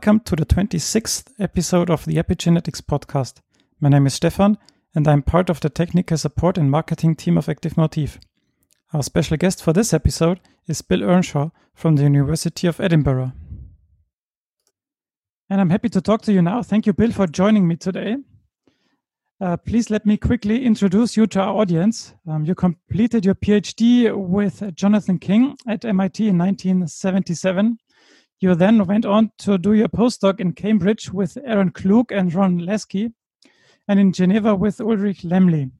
Welcome to the 26th episode of the Epigenetics podcast. My name is Stefan, and I'm part of the technical support and marketing team of Active Motif. Our special guest for this episode is Bill Earnshaw from the University of Edinburgh. And I'm happy to talk to you now. Thank you, Bill, for joining me today. Uh, please let me quickly introduce you to our audience. Um, you completed your PhD with Jonathan King at MIT in 1977. You then went on to do your postdoc in Cambridge with Aaron Klug and Ron Laskey, and in Geneva with Ulrich Laemmli.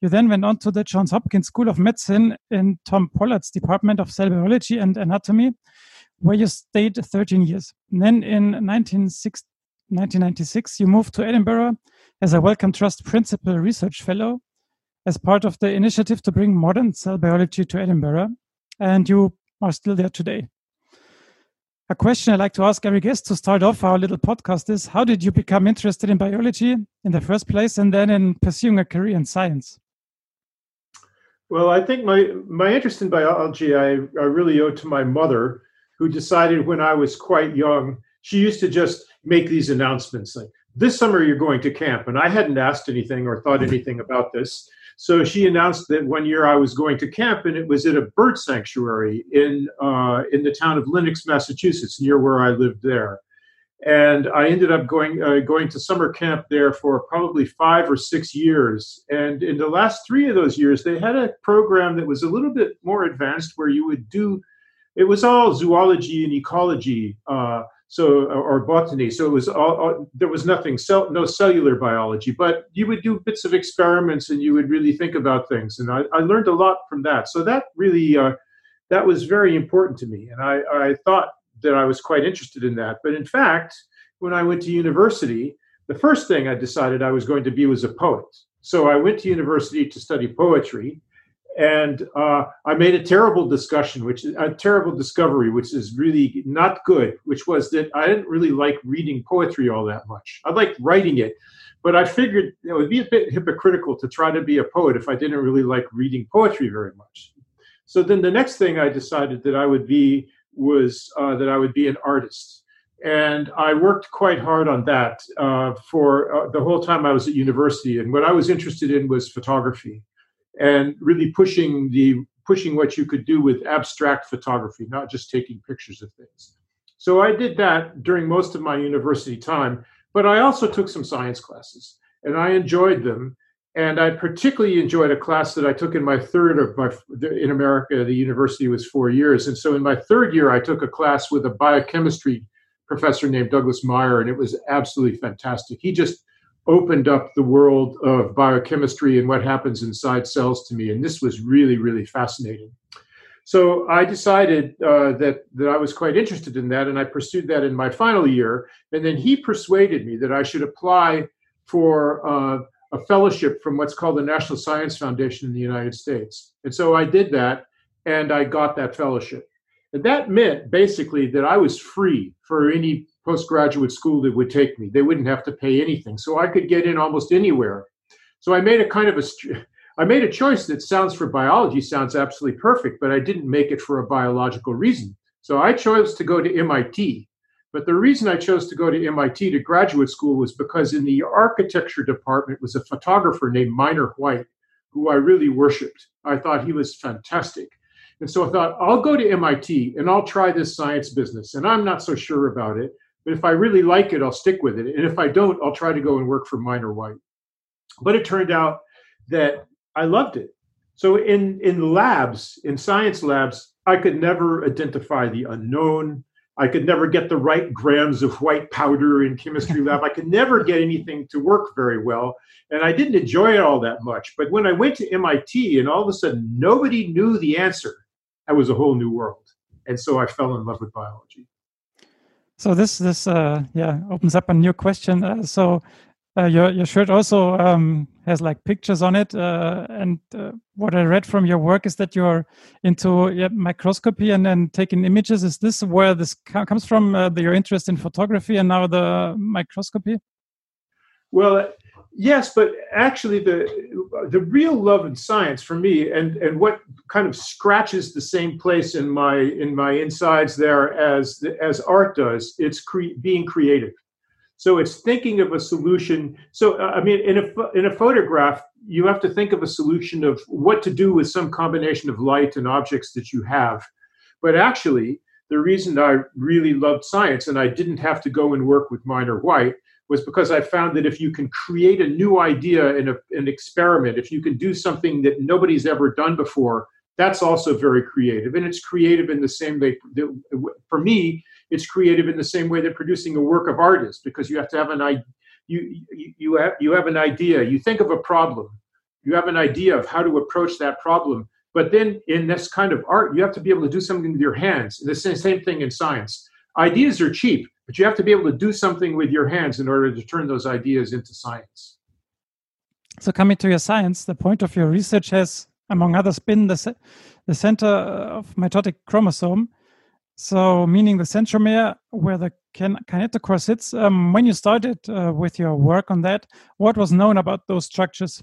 You then went on to the Johns Hopkins School of Medicine in Tom Pollard's Department of Cell Biology and Anatomy, where you stayed 13 years. And then in 1996, you moved to Edinburgh as a Wellcome Trust Principal Research Fellow as part of the initiative to bring modern cell biology to Edinburgh, and you are still there today. A question I like to ask every guest to start off our little podcast is How did you become interested in biology in the first place and then in pursuing a career in science? Well, I think my, my interest in biology I, I really owe to my mother, who decided when I was quite young, she used to just make these announcements like, this summer you're going to camp. And I hadn't asked anything or thought anything about this. So she announced that one year I was going to camp, and it was at a bird sanctuary in uh, in the town of Lenox, Massachusetts, near where I lived there. And I ended up going uh, going to summer camp there for probably five or six years. And in the last three of those years, they had a program that was a little bit more advanced, where you would do it was all zoology and ecology. Uh, so or botany. So it was all, all there was nothing cell, no cellular biology, but you would do bits of experiments and you would really think about things. And I, I learned a lot from that. So that really uh, that was very important to me, and I, I thought that I was quite interested in that. But in fact, when I went to university, the first thing I decided I was going to be was a poet. So I went to university to study poetry and uh, I made a terrible discussion, which is a terrible discovery, which is really not good. Which was that I didn't really like reading poetry all that much. I liked writing it, but I figured it would be a bit hypocritical to try to be a poet if I didn't really like reading poetry very much. So then the next thing I decided that I would be was uh, that I would be an artist. And I worked quite hard on that uh, for uh, the whole time I was at university. And what I was interested in was photography and really pushing the pushing what you could do with abstract photography, not just taking pictures of things. So I did that during most of my university time, but I also took some science classes and I enjoyed them. And I particularly enjoyed a class that I took in my third of my in America. The university was four years, and so in my third year, I took a class with a biochemistry professor named Douglas Meyer, and it was absolutely fantastic. He just opened up the world of biochemistry and what happens inside cells to me. And this was really, really fascinating. So I decided uh, that that I was quite interested in that, and I pursued that in my final year. And then he persuaded me that I should apply for uh, a fellowship from what's called the National Science Foundation in the United States. And so I did that, and I got that fellowship. And that meant basically that I was free for any postgraduate school that would take me. They wouldn't have to pay anything. So I could get in almost anywhere. So I made a kind of a I made a choice that sounds for biology sounds absolutely perfect, but I didn't make it for a biological reason. So I chose to go to MIT. But the reason I chose to go to MIT to graduate school was because in the architecture department was a photographer named Minor White, who I really worshiped. I thought he was fantastic. And so I thought, I'll go to MIT and I'll try this science business. And I'm not so sure about it. But if I really like it, I'll stick with it. And if I don't, I'll try to go and work for Minor White. But it turned out that I loved it. So in in labs, in science labs, I could never identify the unknown. I could never get the right grams of white powder in chemistry lab. I could never get anything to work very well. And I didn't enjoy it all that much. But when I went to MIT and all of a sudden nobody knew the answer, that was a whole new world. And so I fell in love with biology. So this this uh, yeah opens up a new question. Uh, so uh, your your shirt also um, has like pictures on it, uh, and uh, what I read from your work is that you're into yeah, microscopy and then taking images. Is this where this comes from? Uh, the, your interest in photography and now the microscopy? Well, Yes, but actually, the the real love in science for me, and and what kind of scratches the same place in my in my insides there as as art does, it's cre- being creative. So it's thinking of a solution. So uh, I mean, in a in a photograph, you have to think of a solution of what to do with some combination of light and objects that you have. But actually, the reason I really loved science and I didn't have to go and work with Minor White was because I found that if you can create a new idea in a, an experiment, if you can do something that nobody's ever done before, that's also very creative. And it's creative in the same way. For me, it's creative in the same way that producing a work of art is, because you have to have an idea. You, you, you, have, you have an idea. You think of a problem. You have an idea of how to approach that problem. But then in this kind of art, you have to be able to do something with your hands. The same thing in science. Ideas are cheap but you have to be able to do something with your hands in order to turn those ideas into science. So, coming to your science, the point of your research has, among others, been the, the center of mitotic chromosome. So, meaning the centromere where the kinetochore sits. Um, when you started uh, with your work on that, what was known about those structures?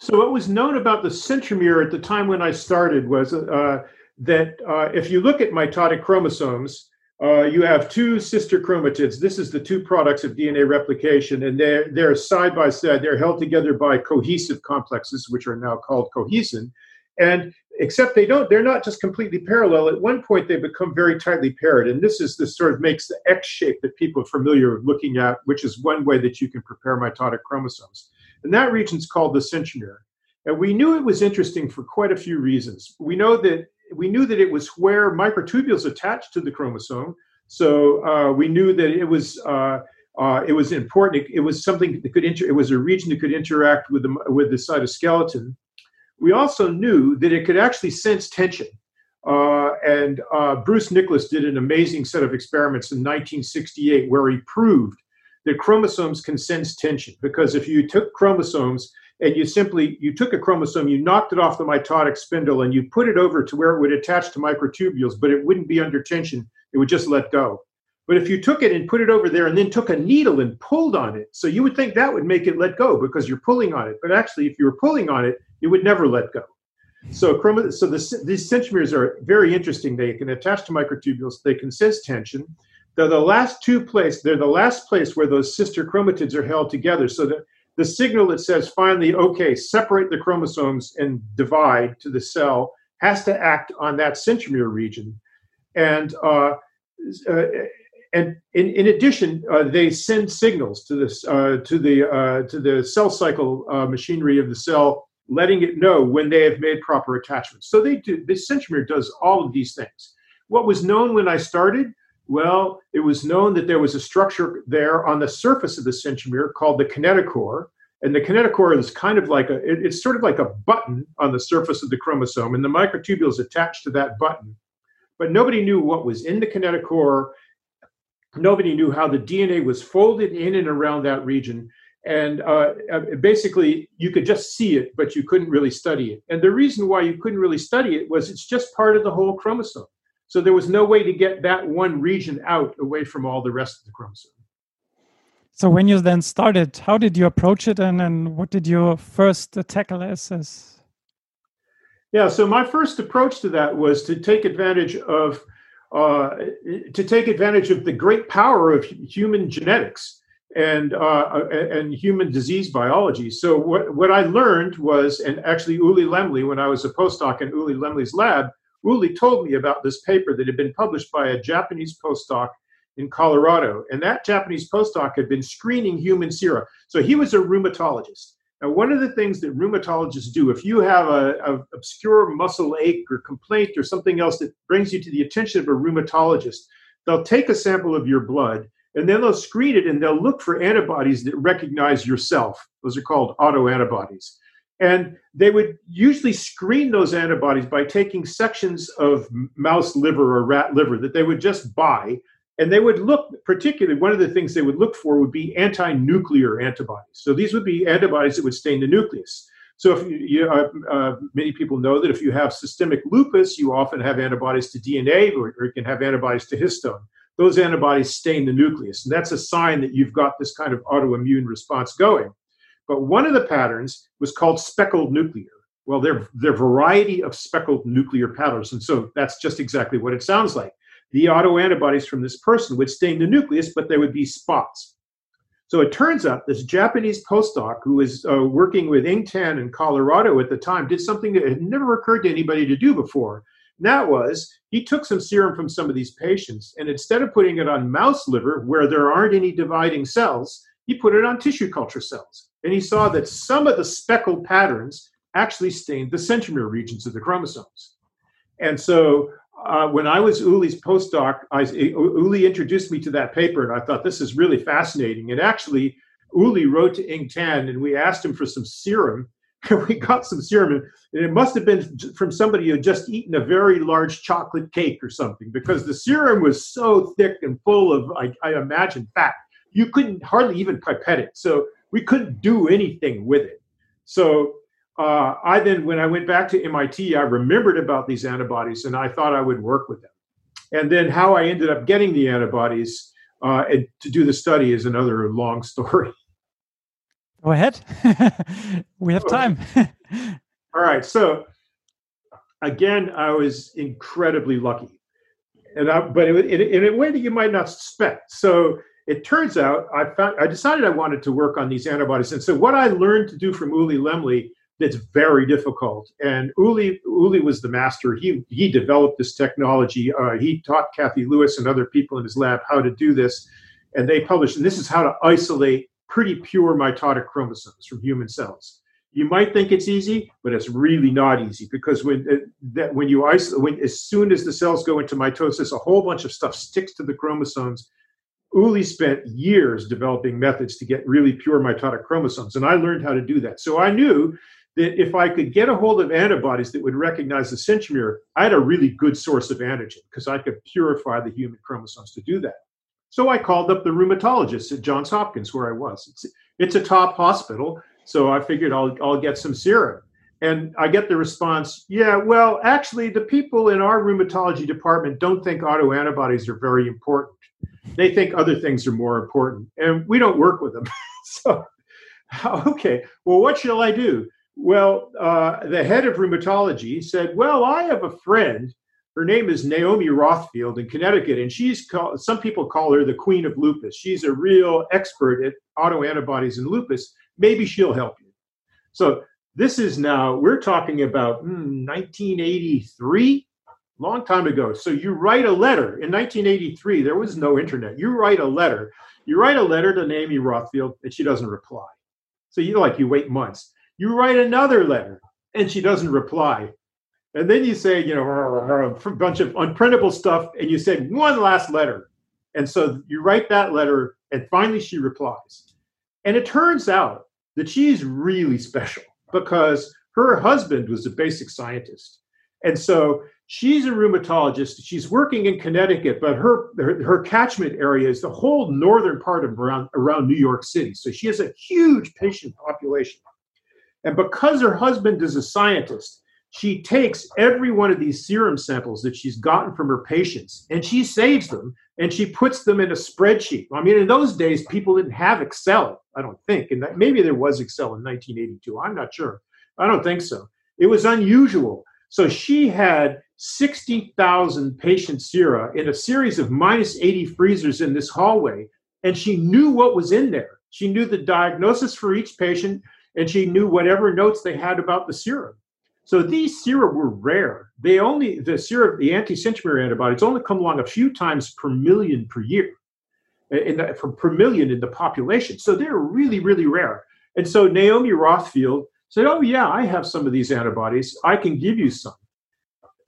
So, what was known about the centromere at the time when I started was uh, that uh, if you look at mitotic chromosomes, uh, you have two sister chromatids. This is the two products of DNA replication, and they're, they're side by side. They're held together by cohesive complexes, which are now called cohesin. And except they don't, they're not just completely parallel. At one point, they become very tightly paired. And this is the sort of makes the X shape that people are familiar with looking at, which is one way that you can prepare mitotic chromosomes. And that region is called the centromere. And we knew it was interesting for quite a few reasons. We know that we knew that it was where microtubules attached to the chromosome. So uh, we knew that it was uh, uh, it was important. It, it, was something that could inter- It was a region that could interact with the with the cytoskeleton. We also knew that it could actually sense tension. Uh, and uh, Bruce Nicklas did an amazing set of experiments in 1968 where he proved that chromosomes can sense tension because if you took chromosomes and you simply you took a chromosome you knocked it off the mitotic spindle and you put it over to where it would attach to microtubules but it wouldn't be under tension. It would just let go. But if you took it and put it over there and then took a needle and pulled on it so you would think that would make it let go because you're pulling on it. But actually if you were pulling on it it would never let go. So chromo- so the, these centromeres are very interesting. They can attach to microtubules. They can sense tension. They're the last two place they're the last place where those sister chromatids are held together so that the signal that says finally, okay, separate the chromosomes and divide to the cell has to act on that centromere region. And uh, uh, and in, in addition, uh, they send signals to this uh, to the uh, to the cell cycle uh, machinery of the cell, letting it know when they have made proper attachments. So they do. The centromere does all of these things. What was known when I started well, it was known that there was a structure there on the surface of the centromere called the kinetochore. And the kinetochore is kind of like a, it, it's sort of like a button on the surface of the chromosome, and the microtubule is attached to that button. But nobody knew what was in the kinetochore. Nobody knew how the DNA was folded in and around that region. And uh, uh, basically, you could just see it, but you couldn't really study it. And the reason why you couldn't really study it was it's just part of the whole chromosome. So there was no way to get that one region out away from all the rest of the chromosome. So when you then started, how did you approach it, and, and what did you first tackle as, as? Yeah, so my first approach to that was to take advantage of uh, to take advantage of the great power of human genetics and uh, and human disease biology. So what what I learned was, and actually Uli Laemmli, when I was a postdoc in Uli Laemmli's lab, Uli told me about this paper that had been published by a Japanese postdoc in Colorado. And that Japanese postdoc had been screening human sera. So he was a rheumatologist. Now, one of the things that rheumatologists do, if you have a, a, obscure muscle ache or complaint or something else that brings you to the attention of a rheumatologist, they'll take a sample of your blood and then they'll screen it and they'll look for antibodies that recognize yourself. Those are called autoantibodies. And they would usually screen those antibodies by taking sections of mouse liver or rat liver that they would just buy. And they would look, particularly, one of the things they would look for would be anti nuclear antibodies. So these would be antibodies that would stain the nucleus. So if you, uh, uh, many people know that if you have systemic lupus, you often have antibodies to DNA or, or you can have antibodies to histone. those antibodies stain the nucleus. And that's a sign that you've got this kind of autoimmune response going. But one of the patterns was called speckled nuclear. Well, there are variety of speckled nuclear patterns. And so that's just exactly what it sounds like. The autoantibodies from this person would stain the nucleus, but there would be spots. So it turns out this Japanese postdoc who was uh, working with Eng Tan in Colorado at the time did something that had never occurred to anybody to do before. And that was he took some serum from some of these patients, and instead of putting it on mouse liver where there aren't any dividing cells, he put it on tissue culture cells. And he saw that some of the speckled patterns actually stained the centromere regions of the chromosomes. And so uh, when I was Uli's postdoc, I, Uli introduced me to that paper, and I thought this is really fascinating. And actually, Uli wrote to Eng Tan, and we asked him for some serum. And we got some serum, and it must have been from somebody who had just eaten a very large chocolate cake or something, because the serum was so thick and full of, I, I imagine, fat. You couldn't hardly even pipette it, so we couldn't do anything with it. So uh, I then, when I went back to MIT, I remembered about these antibodies and I thought I would work with them. And then how I ended up getting the antibodies uh, to do the study is another long story. Go ahead. we have time. All right. So again, I was incredibly lucky, and I, but it, it, in a way that you might not suspect. So it turns out I found I decided I wanted to work on these antibodies, and so what I learned to do from Uli Laemmli that's very difficult. And Uli, Uli was the master. He he developed this technology. Uh, he taught Cathy Lewis and other people in his lab how to do this, and they published. And this is how to isolate pretty pure mitotic chromosomes from human cells. You might think it's easy, but it's really not easy because when uh, that when you isolate, when as soon as the cells go into mitosis, a whole bunch of stuff sticks to the chromosomes. Uli spent years developing methods to get really pure mitotic chromosomes, and I learned how to do that. So I knew that if I could get a hold of antibodies that would recognize the centromere, I had a really good source of antigen because I could purify the human chromosomes to do that. So I called up the rheumatologist at Johns Hopkins where I was. It's, it's a top hospital, so I figured I'll, I'll get some serum. And I get the response, yeah, well, actually, the people in our rheumatology department don't think autoantibodies are very important. They think other things are more important, and we don't work with them. so, okay, well, what shall I do? Well, uh, the head of rheumatology said, Well, I have a friend. Her name is Naomi Rothfield in Connecticut, and she's called, some people call her the queen of lupus. She's a real expert at autoantibodies and lupus. Maybe she'll help you. So, this is now, we're talking about mm, 1983, long time ago. So, you write a letter. In 1983, there was no internet. You write a letter. You write a letter to Naomi Rothfield, and she doesn't reply. So, you like, you wait months you write another letter and she doesn't reply. And then you say, you know, a bunch of unprintable stuff, and you say one last letter. And so you write that letter, and finally she replies. And it turns out that she's really special because her husband was a basic scientist. And so she's a rheumatologist. She's working in Connecticut, but her, her, her catchment area is the whole northern part of around, around New York City. So she has a huge patient population. And because her husband is a scientist, she takes every one of these serum samples that she's gotten from her patients and she saves them and she puts them in a spreadsheet. I mean, in those days, people didn't have Excel, I don't think. And that, maybe there was Excel in 1982. I'm not sure. I don't think so. It was unusual. So she had 60,000 patient sera in a series of minus 80 freezers in this hallway, and she knew what was in there. She knew the diagnosis for each patient and she knew whatever notes they had about the serum. So these sera were rare. They only the serum, the anti-centromere antibodies only come along a few times per million per year, eh, in the, per million in the population. So they're really, really rare. And so Naomi Rothfield said, "Oh yeah, I have some of these antibodies. I can give you some."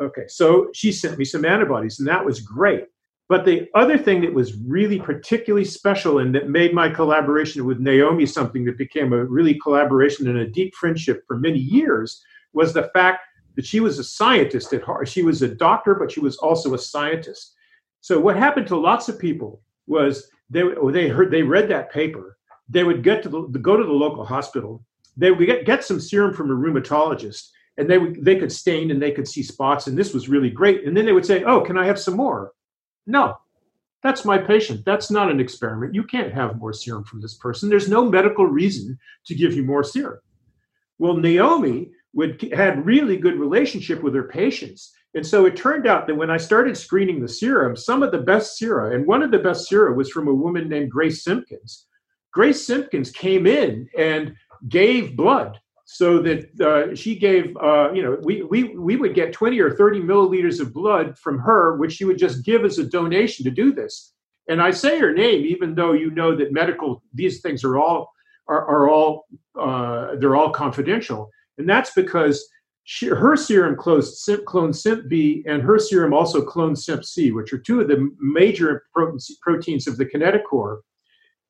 Okay, so she sent me some antibodies, and that was great. But the other thing that was really particularly special and that made my collaboration with Naomi something that became a really collaboration and a deep friendship for many years was the fact that she was a scientist at heart. She was a doctor, but she was also a scientist. So what happened to lots of people was they oh, they heard they read that paper. They would get to the, go to the local hospital. They would get, get some serum from a rheumatologist, and they would they could stain and they could see spots, and this was really great. And then they would say, "Oh, can I have some more?" No. That's my patient. That's not an experiment. You can't have more serum from this person. There's no medical reason to give you more serum. Well, Naomi would had really good relationship with her patients. And so it turned out that when I started screening the serum, some of the best sera, and one of the best sera was from a woman named Grace Simpkins. Grace Simpkins came in and gave blood so that uh, she gave, uh, you know, we, we, we would get 20 or 30 milliliters of blood from her, which she would just give as a donation to do this. And I say her name, even though you know that medical, these things are all, are, are all, uh, they're all confidential. And that's because she, her serum cloned, cloned CENP-B and her serum also cloned CENP-C, which are two of the major proteins of the kinetochore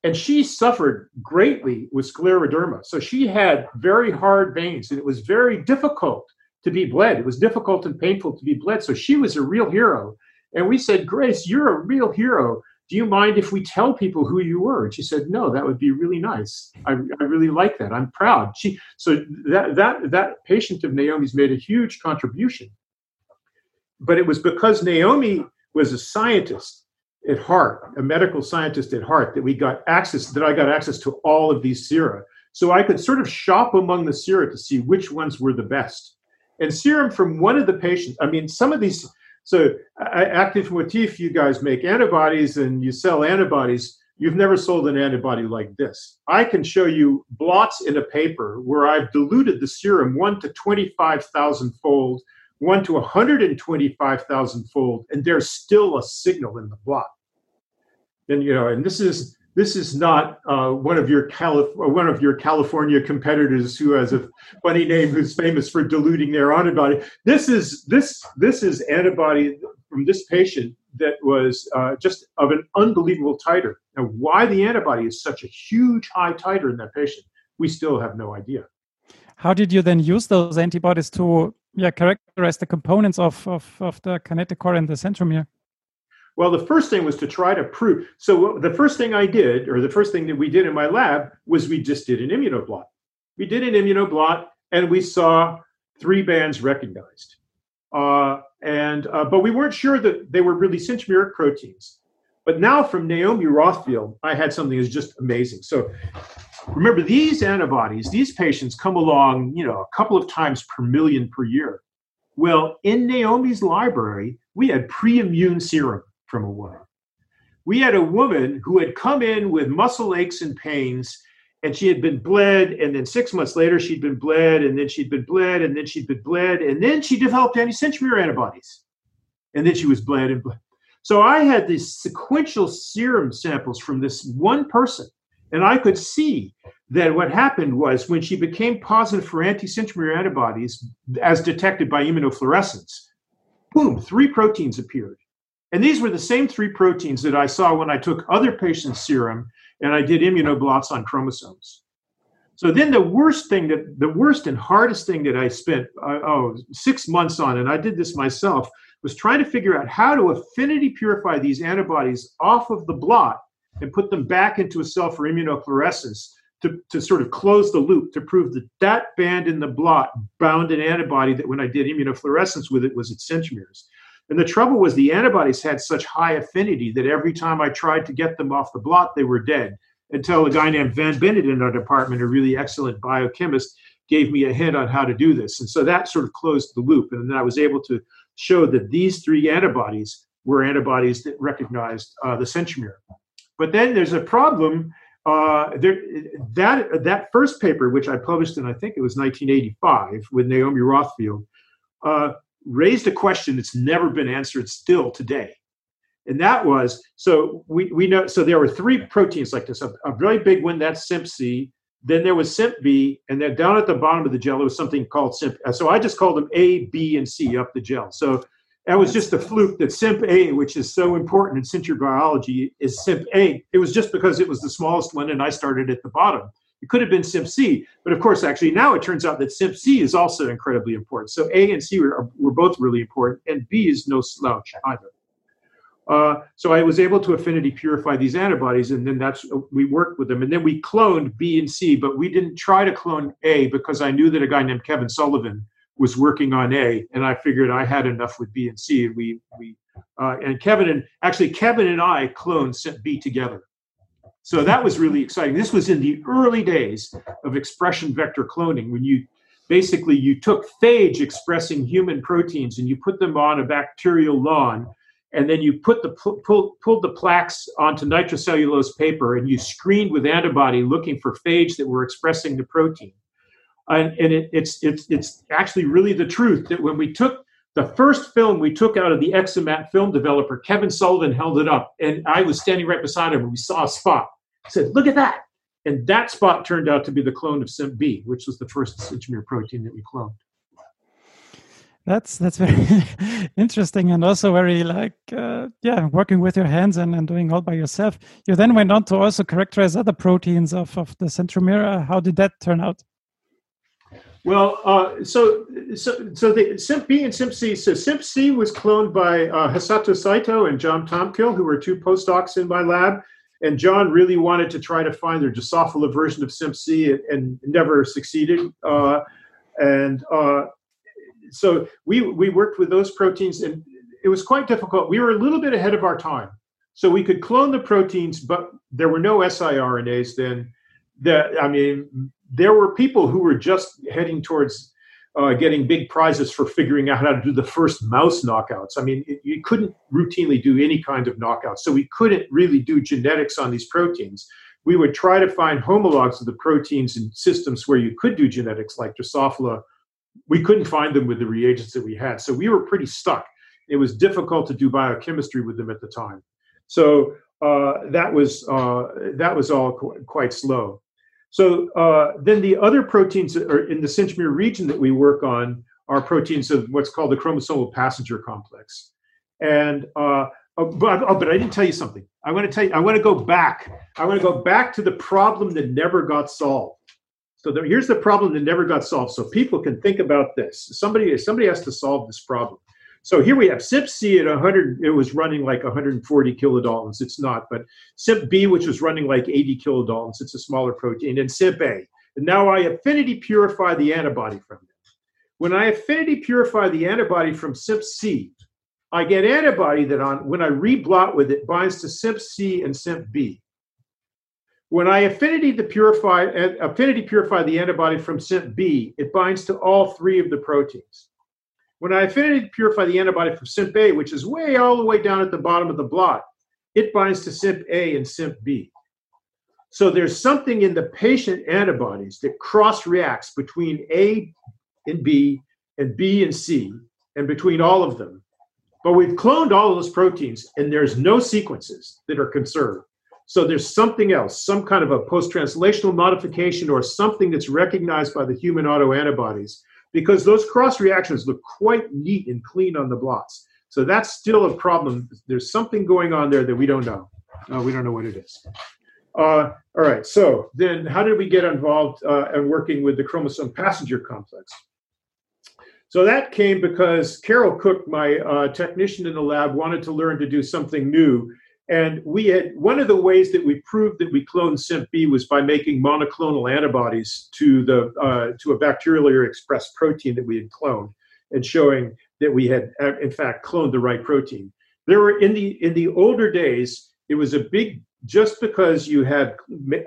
and she suffered greatly with scleroderma. So she had very hard veins, and it was very difficult to be bled. It was difficult and painful to be bled. So she was a real hero. And we said, Grace, you're a real hero. Do you mind if we tell people who you were? And she said, No, that would be really nice. I, I really like that. I'm proud. She so that that that patient of Naomi's made a huge contribution. But it was because Naomi was a scientist at heart, a medical scientist at heart, that we got access, that I got access to all of these sera. So I could sort of shop among the sera to see which ones were the best. And serum from one of the patients, I mean, some of these, so active motif, you guys make antibodies and you sell antibodies. You've never sold an antibody like this. I can show you blots in a paper where I've diluted the serum one to 25,000 fold, one to 125,000 fold, and there's still a signal in the blot and you know, and this is this is not uh, one of your Calif- one of your California competitors who has a funny name who's famous for diluting their antibody. This is this this is antibody from this patient that was uh, just of an unbelievable titer. Now, why the antibody is such a huge high titer in that patient, we still have no idea. How did you then use those antibodies to yeah characterize the components of of, of the kinetochore and the centromere? Well, the first thing was to try to prove. So the first thing I did, or the first thing that we did in my lab, was we just did an immunoblot. We did an immunoblot, and we saw three bands recognized. Uh, and uh, but we weren't sure that they were really centromeric proteins. But now from Naomi Rothfield, I had something that's just amazing. So remember, these antibodies, these patients come along, you know, a couple of times per million per year. Well, in Naomi's library, we had pre-immune serum from a woman. We had a woman who had come in with muscle aches and pains, and she had been bled, and then six months later she'd been bled, and then she'd been bled, and then she'd been bled, and then she developed anticentromere antibodies, and then she was bled and bled. So I had these sequential serum samples from this one person, and I could see that what happened was when she became positive for anti centromere antibodies, as detected by immunofluorescence, boom, three proteins appeared. And these were the same three proteins that I saw when I took other patients' serum and I did immunoblots on chromosomes. So then the worst thing that the worst and hardest thing that I spent uh, oh six months on, and I did this myself, was trying to figure out how to affinity purify these antibodies off of the blot and put them back into a cell for immunofluorescence to, to sort of close the loop to prove that that band in the blot bound an antibody that when I did immunofluorescence with it was its centromeres. And the trouble was the antibodies had such high affinity that every time I tried to get them off the blot, they were dead. Until a guy named Vann Bennett in our department, a really excellent biochemist, gave me a hint on how to do this. And so that sort of closed the loop. And then I was able to show that these three antibodies were antibodies that recognized uh, the centromere. But then there's a problem. Uh, there, that that first paper, which I published in I think it was 1985 with Naomi Rothfield, uh, raised a question that's never been answered still today. And that was so we, we know so there were three proteins like this a, a very big one that's CENP-C, then there was CENP-B, and then down at the bottom of the gel there was something called CENP. So I just called them A, B, and C up the gel. So that was just a fluke that CENP-A, which is so important in century biology, is CENP-A. It was just because it was the smallest one, and I started at the bottom. It could have been CENP-C, but of course, actually, now it turns out that CENP-C is also incredibly important. So A and C were, were both really important, and B is no slouch either. Uh, so I was able to affinity purify these antibodies, and then that's we worked with them, and then we cloned B and C, but we didn't try to clone A because I knew that a guy named Kevin Sullivan was working on A, and I figured I had enough with B and C, and we we Uh, and Kevin and actually Kevin and I cloned CENP-B together. So that was really exciting. This was in the early days of expression vector cloning when you basically you took phage expressing human proteins and you put them on a bacterial lawn and then you put the pull, pulled the plaques onto nitrocellulose paper and you screened with antibody looking for phage that were expressing the protein and, and it, it's it's it's actually really the truth that when we took the first film we took out of the X-OMAT film developer kevin sullivan held it up and i was standing right beside him and we saw a spot I said look at that and that spot turned out to be the clone of CENP-B, which was the first centromere protein that we cloned. That's that's very interesting and also very like uh, yeah working with your hands and, and doing all by yourself. You then went on to also characterize other proteins of, of the centromere. How did that turn out? Well, uh, so so so the CENP-B and CENP-C. So CENP-C was cloned by uh, Hisato Saitoh and John Tomkiel, who were two postdocs in my lab and John really wanted to try to find their Drosophila version of CENP-C and, and never succeeded. Uh, and uh, so we we worked with those proteins, and it was quite difficult. We were a little bit ahead of our time, so we could clone the proteins, but there were no siRNAs then. That I mean, there were people who were just heading towards uh, getting big prizes for figuring out how to do the first mouse knockouts. I mean, it, you couldn't routinely do any kind of knockout, so we couldn't really do genetics on these proteins. We would try to find homologs of the proteins in systems where you could do genetics, like Drosophila. We couldn't find them with the reagents that we had, so we were pretty stuck. It was difficult to do biochemistry with them at the time, so uh, that was uh, that was all qu- quite slow. So uh, then the other proteins that are in the centromere region that we work on are proteins of what's called the chromosomal passenger complex. And uh, oh, but, oh, but I didn't tell you something. I want to tell you. I want to go back. I want to go back to the problem that never got solved. So there, here's the problem that never got solved. So people can think about this. Somebody somebody has to solve this problem. So here we have CENP-C at 100, it was running like 140 kilodaltons. It's not, but CENP-B, which was running like 80 kilodaltons, it's a smaller protein, and CENP-A. And now I affinity purify the antibody from them. When I affinity purify the antibody from CENP-C, I get antibody that on when I reblot with it binds to CENP-C and CENP-B. When I affinity the purify affinity purify the antibody from CENP-B, it binds to all three of the proteins. When I affinity purify the antibody from CENP-A, which is way all the way down at the bottom of the blot, it binds to CENP-A and CENP-B. So there's something in the patient antibodies that cross reacts between A and B and B and C and between all of them. But we've cloned all of those proteins and there's no sequences that are conserved. So there's something else, some kind of a post translational modification or something that's recognized by the human autoantibodies because those cross reactions look quite neat and clean on the blots. So that's still a problem. There's something going on there that we don't know. Uh, we don't know what it is. Uh, all right. So then, how did we get involved uh, in working with the chromosome passenger complex? So that came because Carol Cooke, my uh, technician in the lab, wanted to learn to do something new and we had one of the ways that we proved that we cloned CENP-B was by making monoclonal antibodies to the uh, to a bacterially expressed protein that we had cloned, and showing that we had uh, in fact cloned the right protein. There were in the in the older days, it was a big just because you had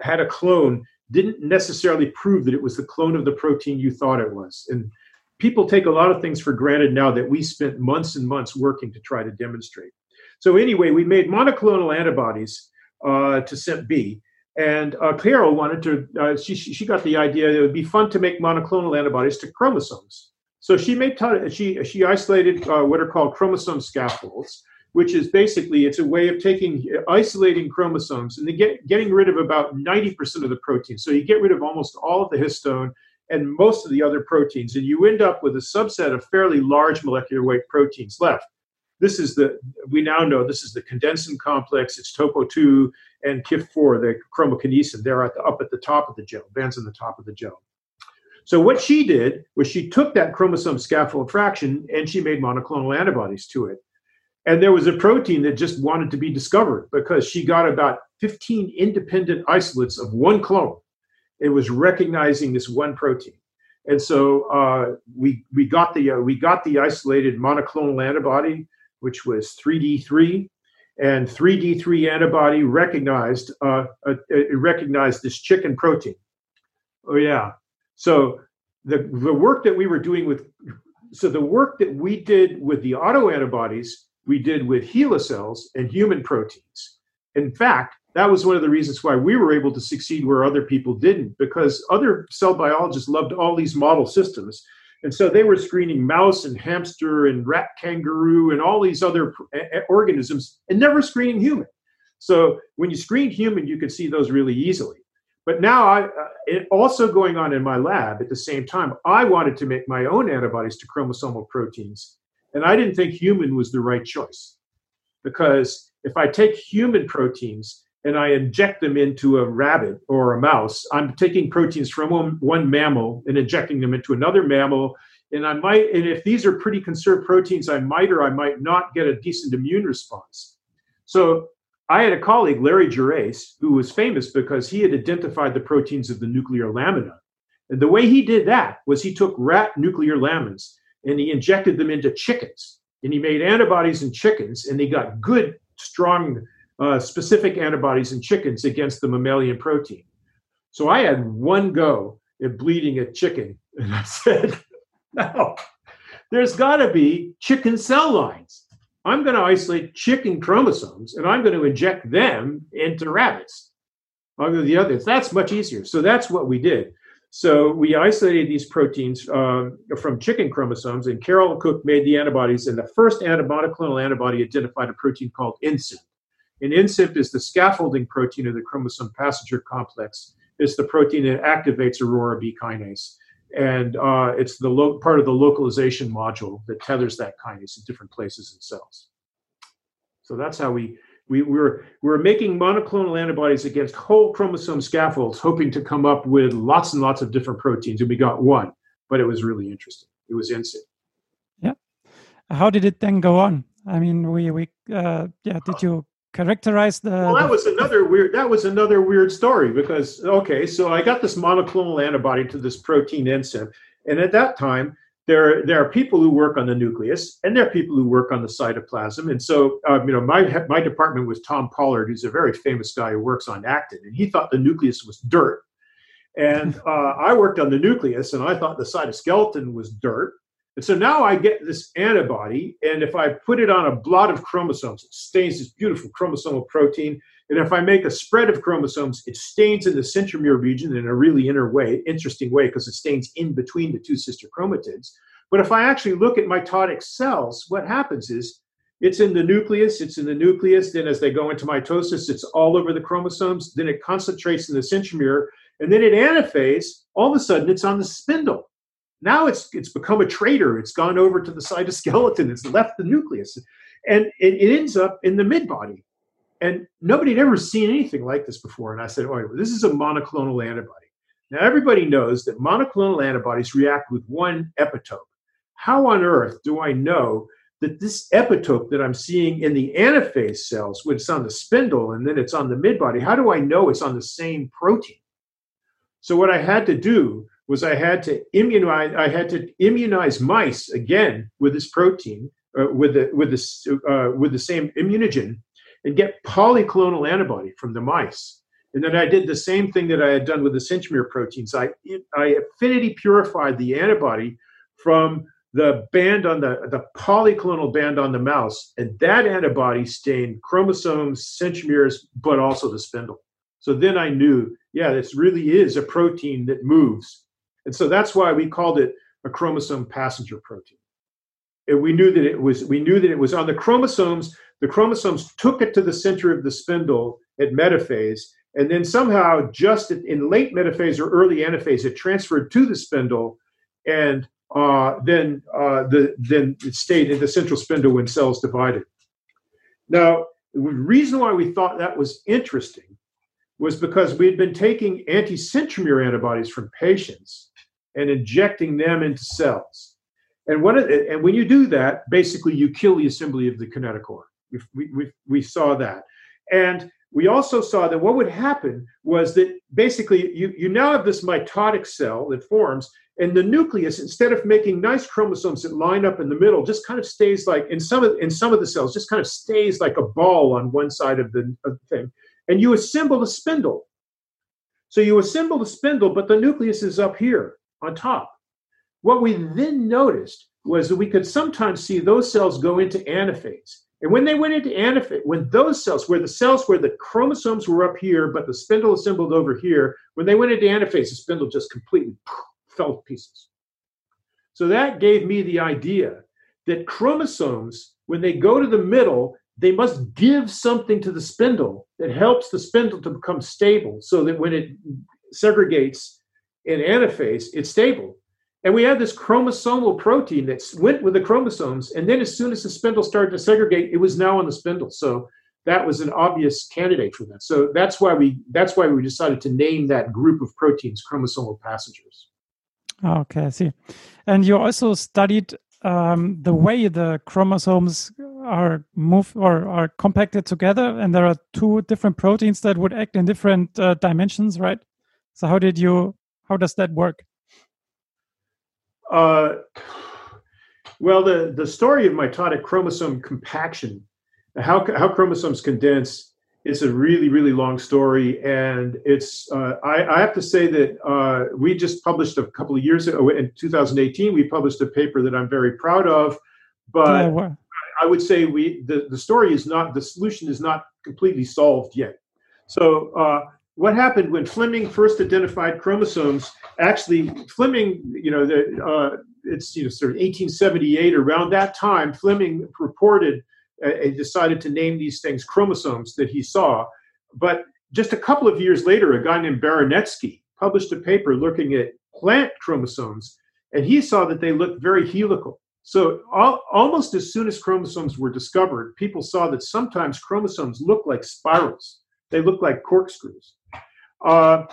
had a clone didn't necessarily prove that it was the clone of the protein you thought it was. And people take a lot of things for granted now that we spent months and months working to try to demonstrate. So anyway, we made monoclonal antibodies uh, to CENP-B. And uh, Carol wanted to, uh, she, she got the idea that it would be fun to make monoclonal antibodies to chromosomes. So she made, she, she isolated uh, what are called chromosome scaffolds, which is basically, it's a way of taking, isolating chromosomes and get, getting rid of about 90% of the protein. So you get rid of almost all of the histone and most of the other proteins, and you end up with a subset of fairly large molecular weight proteins left this is the we now know this is the condensin complex. It's topo two and KIF4, the chromokinesin. They're at the, up at the top of the gel, bands on the top of the gel. So what she did was she took that chromosome scaffold fraction and she made monoclonal antibodies to it. And there was a protein that just wanted to be discovered because she got about 15 independent isolates of one clone. It was recognizing this one protein. And so uh, we we got the uh, we got the isolated monoclonal antibody which was 3D3, and 3D3 antibody recognized uh, uh, recognized this chicken protein. Oh yeah. So the the work that we were doing with so the work that we did with the autoantibodies we did with HeLa cells and human proteins. In fact, that was one of the reasons why we were able to succeed where other people didn't, because other cell biologists loved all these model systems. And so they were screening mouse and hamster and rat kangaroo and all these other organisms and never screening human. So when you screen human, you could see those really easily. But now, I, uh, it also going on in my lab at the same time, I wanted to make my own antibodies to chromosomal proteins. And I didn't think human was the right choice. Because if I take human proteins and I inject them into a rabbit or a mouse, I'm taking proteins from one, one mammal and injecting them into another mammal. And I might, and if these are pretty conserved proteins, I might or I might not get a decent immune response. So I had a colleague, Larry Gerace, who was famous because he had identified the proteins of the nuclear lamina. And the way he did that was he took rat nuclear lamins and he injected them into chickens. And he made antibodies in chickens, and he got good, strong uh, specific antibodies in chickens against the mammalian protein. So I had one go at bleeding a chicken, and I said, "No, there's got to be chicken cell lines. I'm going to isolate chicken chromosomes, and I'm going to inject them into rabbits. I'll go the others. That's much easier. So that's what we did. So we isolated these proteins uh, from chicken chromosomes, and Carol Cooke made the antibodies. And the first antibody, monoclonal antibody identified a protein called INCENP. And INCENP is the scaffolding protein of the chromosome passenger complex. It's the protein that activates Aurora B kinase. And uh, it's the lo- part of the localization module that tethers that kinase in different places in cells. So that's how we, we, we, were, we were making monoclonal antibodies against whole chromosome scaffolds, hoping to come up with lots and lots of different proteins. And we got one, but it was really interesting. It was INCENP. Yeah. How did it then go on? I mean, we, we uh, yeah, did you characterize the well that was another weird that was another weird story because okay so i got this monoclonal antibody to this protein INCENP and at that time there there are people who work on the nucleus and there are people who work on the cytoplasm and so um, you know my my department was tom pollard who's a very famous guy who works on actin and he thought the nucleus was dirt. And uh, i worked on the nucleus and i thought the cytoskeleton was dirt and so now I get this antibody, and if I put it on a blot of chromosomes, it stains this beautiful chromosomal protein. And if I make a spread of chromosomes, it stains in the centromere region in a really inner way, interesting way, because it stains in between the two sister chromatids. But if I actually look at mitotic cells, what happens is it's in the nucleus, it's in the nucleus. Then as they go into mitosis, it's all over the chromosomes. Then it concentrates in the centromere. And then it anaphase, all of a sudden it's on the spindle. Now it's it's become a traitor. It's gone over to the cytoskeleton. It's left the nucleus, and it, it ends up in the midbody. And nobody had ever seen anything like this before. And I said, "Oh, this is a monoclonal antibody." Now everybody knows that monoclonal antibodies react with one epitope. How on earth do I know that this epitope that I'm seeing in the anaphase cells, when it's on the spindle and then it's on the midbody, how do I know it's on the same protein? So what I had to do was I had to immunize I had to immunize mice again with this protein uh, with the with this uh, with the same immunogen and get polyclonal antibody from the mice. And then I did the same thing that I had done with the centromere proteins. I I affinity purified the antibody from the band on the the polyclonal band on the mouse, and that antibody stained chromosomes, centromeres, but also the spindle. So then I knew, yeah, this really is a protein that moves and so that's why we called it a chromosome passenger protein. And we knew that it was we knew that it was on the chromosomes. The chromosomes took it to the center of the spindle at metaphase, and then somehow, just in late metaphase or early anaphase, it transferred to the spindle, and uh, then uh, the then it stayed in the central spindle when cells divided. Now, the reason why we thought that was interesting was because we had been taking anti-centromere antibodies from patients and injecting them into cells. And what and when you do that, basically you kill the assembly of the kinetochore. We, we, we saw that. And we also saw that what would happen was that basically you, you now have this mitotic cell that forms, And the nucleus, instead of making nice chromosomes that line up in the middle, just kind of stays like in some of in some of the cells, just kind of stays like a ball on one side of the, of the thing. And you assemble the spindle. So you assemble the spindle, but the nucleus is up here on top. What we then noticed was that we could sometimes see those cells go into anaphase. And when they went into anaphase, when those cells, where the cells where the chromosomes were up here, but the spindle assembled over here, when they went into anaphase, the spindle just completely fell to pieces. So that gave me the idea that chromosomes, when they go to the middle, they must give something to the spindle that helps the spindle to become stable so that when it segregates in anaphase, it's stable. And we had this chromosomal protein that went with the chromosomes. And then as soon as the spindle started to segregate, it was now on the spindle. So that was an obvious candidate for that. So that's why we that's why we decided to name that group of proteins chromosomal passengers. Okay, I see. And you also studied um, the way the chromosomes are moved or are compacted together, and there are two different proteins that would act in different uh, dimensions, right? So how did you? How does that work? Uh, well, the, the story of mitotic chromosome compaction, how, how chromosomes condense, is a really, really long story. And it's, uh, I, I, have to say that uh, we just published a couple of years ago, in 2018, we published a paper that I'm very proud of. But I would say we the, the story is not, the solution is not completely solved yet. So uh, what happened when Fleming first identified chromosomes? Actually, Fleming, you know, the, uh, it's you know sort of 1878 around that time. Fleming reported uh, and decided to name these things chromosomes that he saw. But just a couple of years later, a guy named Baranetsky published a paper looking at plant chromosomes, and he saw that they looked very helical. So almost as soon as chromosomes were discovered, people saw that sometimes chromosomes look like spirals. They look like corkscrews. Uh,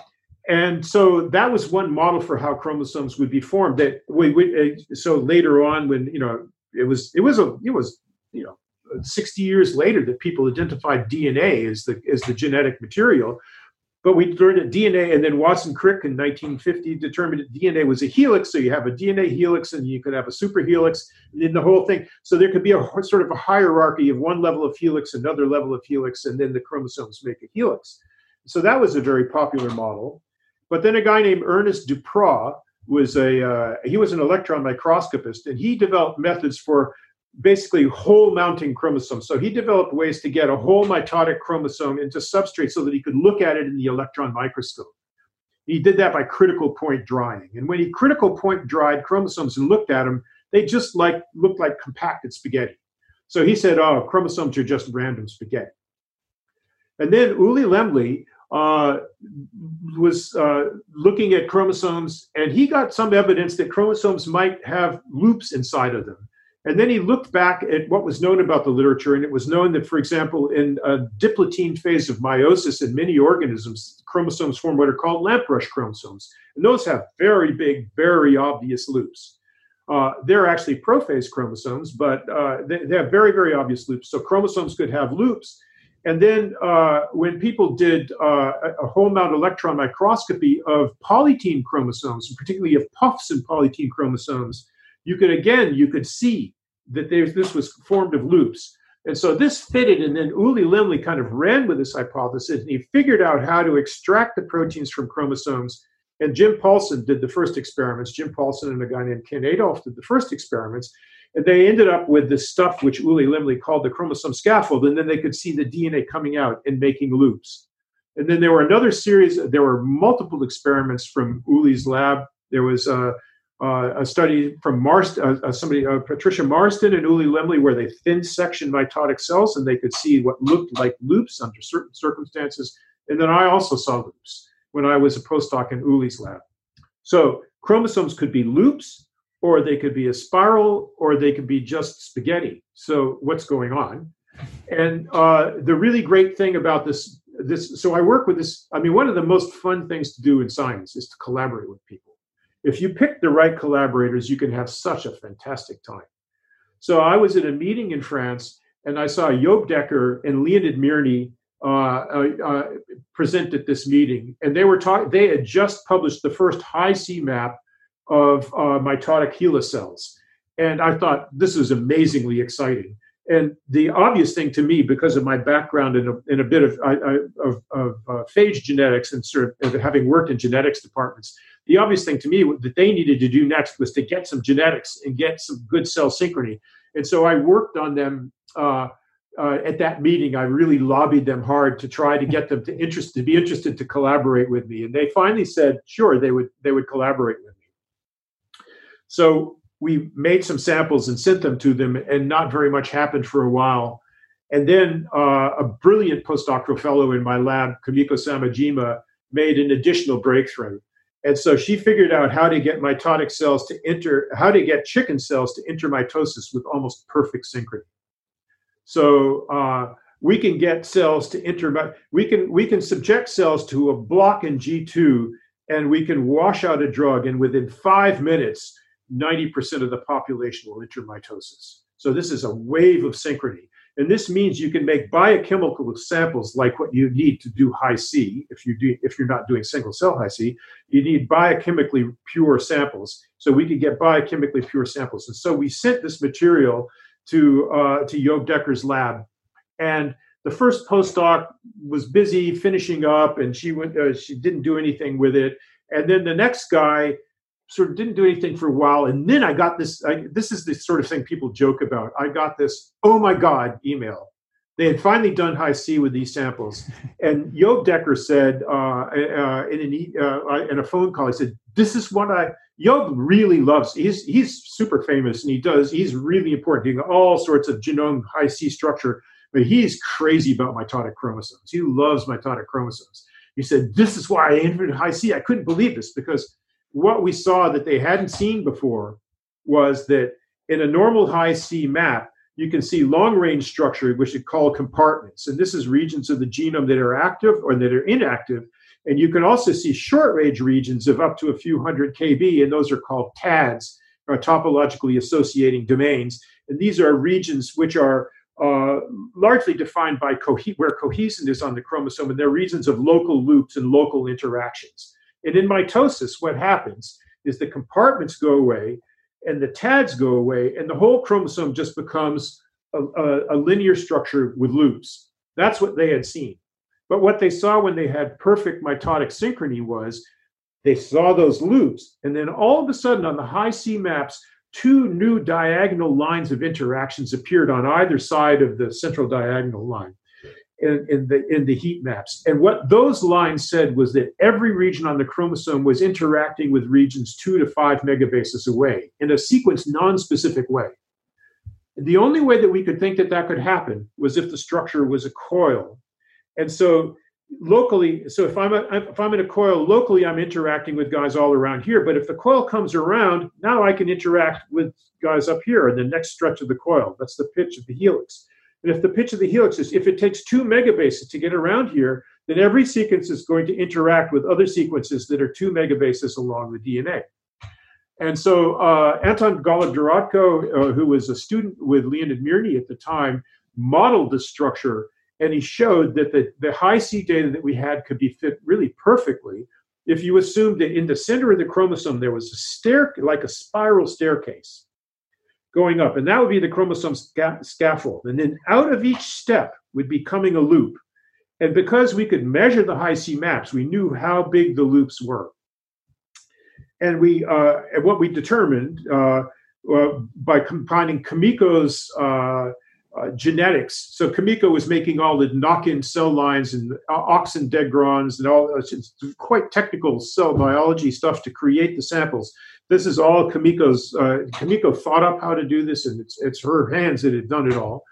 and so that was one model for how chromosomes would be formed. That we, we uh, so later on, when you know it was it was a it was you know 60 years later that people identified DNA as the as the genetic material. But we learned that DNA, and then Watson Crick in 1950 determined that DNA was a helix. So you have a DNA helix, and you could have a superhelix, and the whole thing. So there could be a sort of a hierarchy of one level of helix, another level of helix, and then the chromosomes make a helix. So that was a very popular model. But then a guy named Ernest Duprat was a uh, he was an electron microscopist, and he developed methods for basically hole mounting chromosomes. So he developed ways to get a whole mitotic chromosome into substrate so that he could look at it in the electron microscope. He did that by critical point drying. And when he critical point dried chromosomes and looked at them, they just like looked like compacted spaghetti. So he said, "Oh, chromosomes are just random spaghetti." And then Uli Lemli uh, was uh, looking at chromosomes, and he got some evidence that chromosomes might have loops inside of them. And then he looked back at what was known about the literature, and it was known that, for example, in a diplotene phase of meiosis in many organisms, chromosomes form what are called lampbrush chromosomes. And those have very big, very obvious loops. Uh, they're actually prophase chromosomes, but uh, they, they, have very, very obvious loops. So chromosomes could have loops. And then uh, when people did uh, a whole mount electron microscopy of polytene chromosomes, particularly of puffs in polytene chromosomes, you could again you could see that this was formed of loops. And so this fitted, and then Uli Lemli kind of ran with this hypothesis, and he figured out how to extract the proteins from chromosomes. And Jim Paulson did the first experiments. Jim Paulson and a guy named Ken Adolph did the first experiments. And they ended up with this stuff which Uli Lemli called the chromosome scaffold, and then they could see the DNA coming out and making loops. And then there were another series, there were multiple experiments from Uli's lab. There was uh, uh, a study from Marston, uh, somebody, Patricia Marston and Uli Lemli, where they thin sectioned mitotic cells and they could see what looked like loops under certain circumstances. And then I also saw loops when I was a postdoc in Uli's lab. So chromosomes could be loops, or they could be a spiral, or they could be just spaghetti. So what's going on? And uh, the really great thing about this, this, so I work with this. I mean, one of the most fun things to do in science is to collaborate with people. If you pick the right collaborators, you can have such a fantastic time. So I was at a meeting in France, and I saw Joop Dekker and Leonid Mirny uh, uh, uh, present at this meeting, and they were talking. They had just published the first Hi-C map of uh, mitotic HeLa cells. And I thought this is amazingly exciting. And the obvious thing to me, because of my background in a, in a bit of, of, of uh, phage genetics and sort of having worked in genetics departments, the obvious thing to me that they needed to do next was to get some genetics and get some good cell synchrony. And so I worked on them uh, uh, at that meeting. I really lobbied them hard to try to get them to interest to be interested to collaborate with me, and they finally said sure they would they would collaborate with me. So we made some samples and sent them to them, and not very much happened for a while. And then uh, a brilliant postdoctoral fellow in my lab, Kumiko Samejima, made an additional breakthrough. And so she figured out how to get mitotic cells to enter, how to get chicken cells to enter mitosis with almost perfect synchrony. So uh, we can get cells to enter, we can we can subject cells to a block in G2, and we can wash out a drug, and within five minutes, 90% of the population will enter mitosis. So this is a wave of synchrony. And this means you can make biochemical samples like what you need to do high C. If you do, if you're not doing single cell high C, you need biochemically pure samples. So we could get biochemically pure samples. And so we sent this material to uh, to Joop Decker's lab, and the first postdoc was busy finishing up, and she went. Uh, she didn't do anything with it. And then the next guy sort of didn't do anything for a while. And then I got this, I, this is the sort of thing people joke about. I got this, oh my God, email. They had finally done high c with these samples. And Joop decker said uh, uh, in, an, uh, in a phone call, he said, this is what I, Joop really loves, he's, he's super famous and he does, he's really important, doing all sorts of genome high c structure, but he's crazy about mitotic chromosomes. He loves mitotic chromosomes. He said, this is why I entered high c i couldn't believe this because what we saw that they hadn't seen before was that in a normal high C map, you can see long range structure, which is called compartments. And this is regions of the genome that are active or that are inactive. And you can also see short range regions of up to a few hundred kb, and those are called TADs, or topologically associating domains. And these are regions which are uh, largely defined by co- where cohesin is on the chromosome, and they're regions of local loops and local interactions. And in mitosis, what happens is the compartments go away and the TADs go away, and the whole chromosome just becomes a, a, a, linear structure with loops. That's what they had seen. But what they saw when they had perfect mitotic synchrony was they saw those loops, and then all of a sudden on the high C maps, two new diagonal lines of interactions appeared on either side of the central diagonal line in, in, the in the heat maps. And what those lines said was that every region on the chromosome was interacting with regions two to five megabases away in a sequence non-specific way. The only way that we could think that that could happen was if the structure was a coil. And so locally, so if I'm a, if I'm in a coil locally, I'm interacting with guys all around here. But if the coil comes around, now I can interact with guys up here in the next stretch of the coil. That's the pitch of the helix. And if the pitch of the helix is, if it takes two megabases to get around here, then every sequence is going to interact with other sequences that are two megabases along the DNA. And so uh, Anton Golub-Dorotko, uh, who was a student with Leonid Mirny at the time, modeled the structure, and he showed that the, the Hi-C data that we had could be fit really perfectly if you assumed that in the center of the chromosome there was a stair, like a spiral staircase going up. And that would be the chromosome sca- scaffold. And then out of each step would be coming a loop. And because we could measure the Hi-C maps, we knew how big the loops were. And we, uh, what we determined uh, uh, by combining Kumiko's uh, uh, genetics. So Kamiko was making all the knock-in cell lines and oxindegrons and all uh, quite technical cell biology stuff to create the samples this is all Kamiko's. Uh, Kumiko thought up how to do this, and it's it's her hands that had done it all.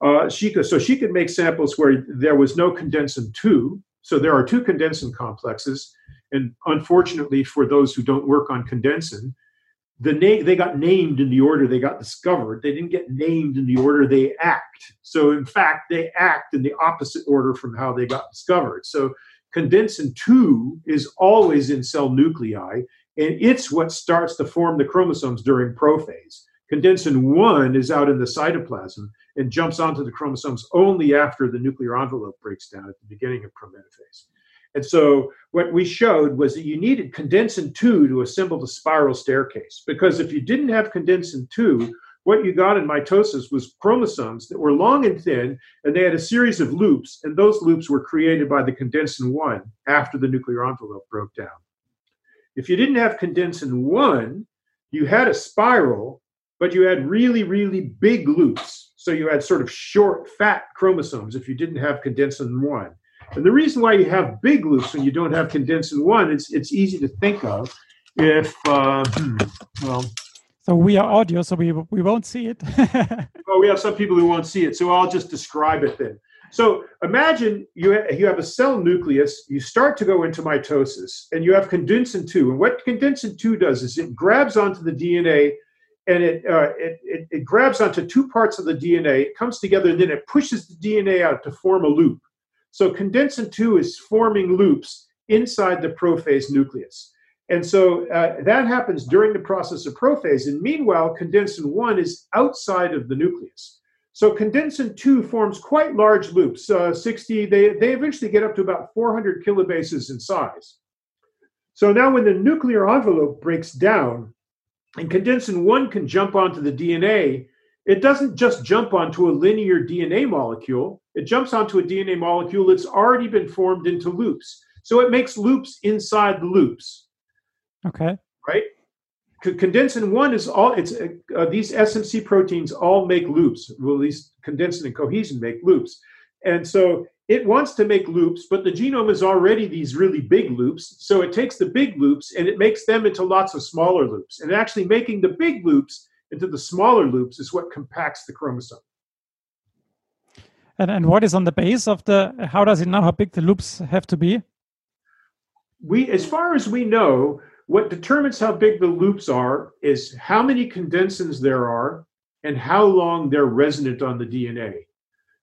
Uh, she could, so she could make samples where there was no condensin two. So there are two condensin complexes, and unfortunately for those who don't work on condensin, the name they got named in the order they got discovered. They didn't get named in the order they act. So in fact, they act in the opposite order from how they got discovered. So condensin two is always in cell nuclei and it's what starts to form the chromosomes during prophase. Condensin 1 is out in the cytoplasm and jumps onto the chromosomes only after the nuclear envelope breaks down at the beginning of prometaphase. And so what we showed was that you needed condensin 2 to assemble the spiral staircase. Because if you didn't have condensin 2, what you got in mitosis was chromosomes that were long and thin, and they had a series of loops, and those loops were created by the condensin 1 after the nuclear envelope broke down. If you didn't have condensin 1, you had a spiral, but you had really, really big loops. So you had sort of short, fat chromosomes if you didn't have condensin 1. And the reason why you have big loops when you don't have condensin 1, it's, it's easy to think of if, uh, hmm, well, so we are audio, so we we won't see it. oh, we have some people who won't see it, so I'll just describe it then. So imagine you ha- you have a cell nucleus. You start to go into mitosis, and you have condensin two. And what condensin two does is it grabs onto the DNA, and it, uh, it, it it grabs onto two parts of the DNA. It comes together, and then it pushes the DNA out to form a loop. So condensin two is forming loops inside the prophase nucleus. And so uh, that happens during the process of prophase. And meanwhile, condensin 1 is outside of the nucleus. So condensin 2 forms quite large loops, uh, 60, they, they eventually get up to about 400 kilobases in size. So now when the nuclear envelope breaks down and condensin 1 can jump onto the DNA, it doesn't just jump onto a linear DNA molecule, it jumps onto a DNA molecule that's already been formed into loops. So it makes loops inside the loops. Okay. Right? condensin one is all it's uh, uh these smc proteins all make loops well at least condensin and cohesin make loops and so it wants to make loops but the genome is already these really big loops so it takes the big loops and it makes them into lots of smaller loops and actually making the big loops into the smaller loops is what compacts the chromosome and, and what is on the base of the how does it know how big the loops have to be we as far as we know what determines how big the loops are is how many condensins there are and how long they're resonant on the DNA.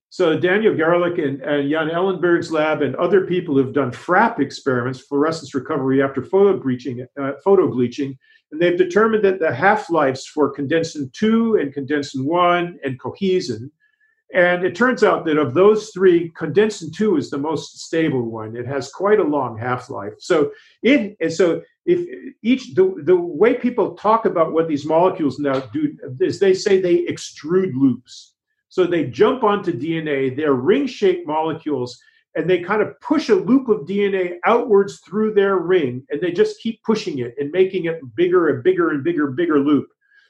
So Daniel Garelick and, and Jan Ellenberg's lab and other people who've done FRAP experiments, fluorescence recovery after photo bleaching, uh, photo bleaching, and they've determined that the half-lives for condensin 2 and condensin 1 and cohesin and it turns out that of those three, condensin 2 is the most stable one. It has quite a long half-life. So it and so if each the, the way people talk about what these molecules now do is they say they extrude loops. So they jump onto DNA, they're ring-shaped molecules, and they kind of push a loop of DNA outwards through their ring, and they just keep pushing it and making it bigger and bigger and bigger, bigger loop.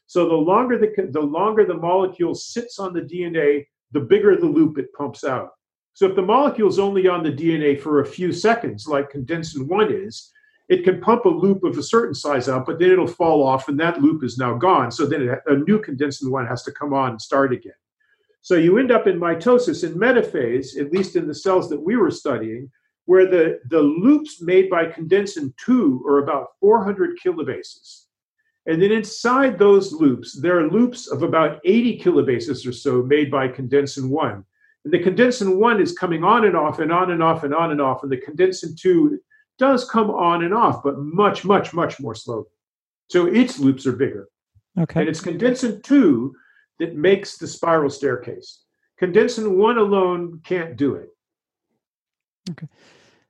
So the longer the the longer the molecule sits on the DNA, the bigger the loop it pumps out. So if the molecule is only on the DNA for a few seconds, like condensin 1 is, it can pump a loop of a certain size out, but then it'll fall off and that loop is now gone. So then it, a new condensin 1 has to come on and start again. So you end up in mitosis in metaphase, at least in the cells that we were studying, where the, the loops made by condensin 2 are about 400 kilobases. And then inside those loops, there are loops of about 80 kilobases or so made by condensin 1. And the condensin 1 is coming on and off and on and off and on and off. And the condensin 2 does come on and off, but much, much, much more slowly. So its loops are bigger. Okay. And it's condensin 2 that makes the spiral staircase. Condensin 1 alone can't do it. Okay.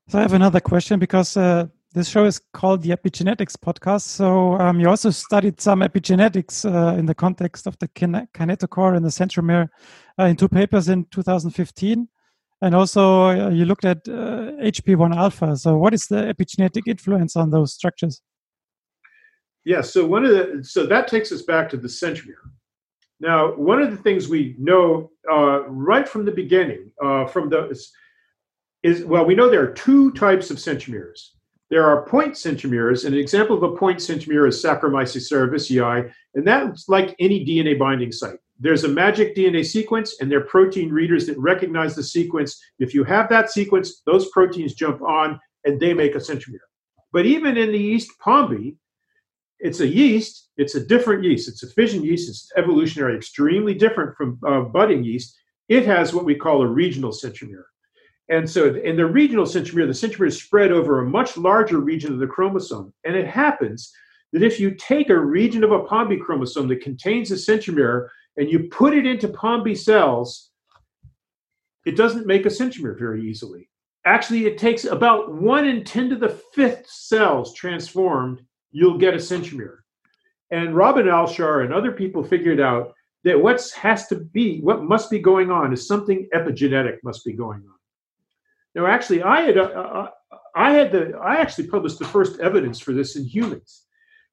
So I have another question because uh, this show is called the Epigenetics Podcast. So um, you also studied some epigenetics uh, in the context of the kin- kinetochore and the centromere uh, in two papers in 2015. And also uh, you looked at HP1 uh, alpha. So what is the epigenetic influence on those structures? Yeah, so one of the so that takes us back to the centromere. Now, one of the things we know uh, right from the beginning, uh, from the is well, we know there are two types of centromeres. There are point centromeres, and an example of a point centromere is Saccharomyces cerevisiae, and that's like any DNA binding site. There's a magic DNA sequence, and there are protein readers that recognize the sequence. If you have that sequence, those proteins jump on and they make a centromere. But even in the yeast Pombe, it's a yeast, it's a different yeast. It's a fission yeast, it's evolutionary, extremely different from uh, budding yeast. It has what we call a regional centromere. And so in the regional centromere, the centromere is spread over a much larger region of the chromosome. And it happens that if you take a region of a Pombe chromosome that contains a centromere and you put it into Pombe cells, it doesn't make a centromere very easily. actually, it takes about one in 10 to the fifth cells transformed, you'll get a centromere. And Robin Alshar and other people figured out that what has to be, what must be going on is something epigenetic must be going on. Now, actually, I had, uh, uh I had the, I actually published the first evidence for this in humans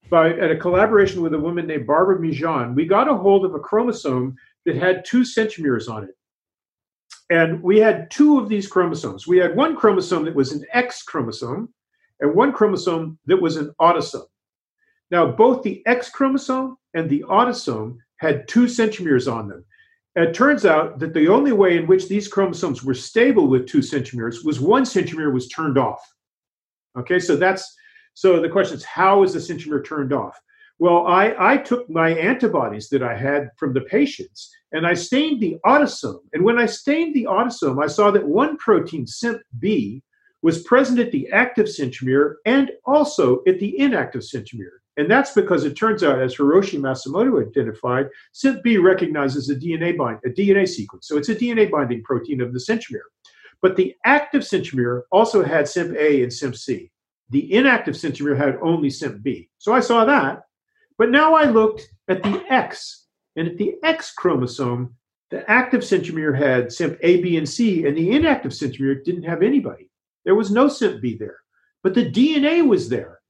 by at a collaboration with a woman named Barbara Mijan. We got a hold of a chromosome that had two centromeres on it. And we had two of these chromosomes. We had one chromosome that was an X chromosome and one chromosome that was an autosome. Now, both the X chromosome and the autosome had two centromeres on them. It turns out that the only way in which these chromosomes were stable with two centromeres was one centromere was turned off. Okay, so that's so the question is how is the centromere turned off? Well, I, I took my antibodies that I had from the patients and I stained the autosome. And when I stained the autosome, I saw that one protein, SIMP-B, was present at the active centromere and also at the inactive centromere. And that's because it turns out, as Hiroshi Matsumoto identified, SIMP-B recognizes a DNA bind, a DNA sequence. So it's a DNA binding protein of the centromere. But the active centromere also had SIMP-A and SIMP-C. The inactive centromere had only SIMP-B. So I saw that. But now I looked at the X and at the X chromosome, the active centromere had SIMP A, B, and C, and the inactive centromere didn't have anybody. There was no B there, but the DNA was there.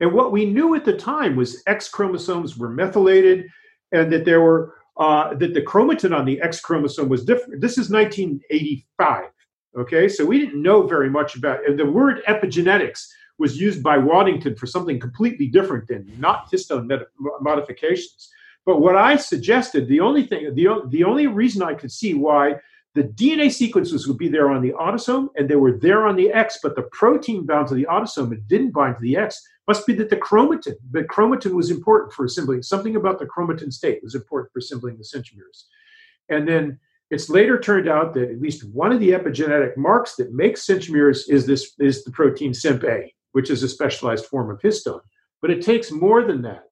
And what we knew at the time was X chromosomes were methylated, and that there were uh, that the chromatin on the X chromosome was different. This is 1985. Okay, so we didn't know very much about it. The word epigenetics was used by Waddington for something completely different than not histone modifications. But what I suggested, the only thing, the, the only reason I could see why the DNA sequences would be there on the autosome and they were there on the X, but the protein bound to the autosome and didn't bind to the X must be that the chromatin, the chromatin was important for assembling. Something about the chromatin state was important for assembling the centromeres. And then it's later turned out that at least one of the epigenetic marks that makes centromeres is this is the protein SIMP-A, which is a specialized form of histone. But it takes more than that.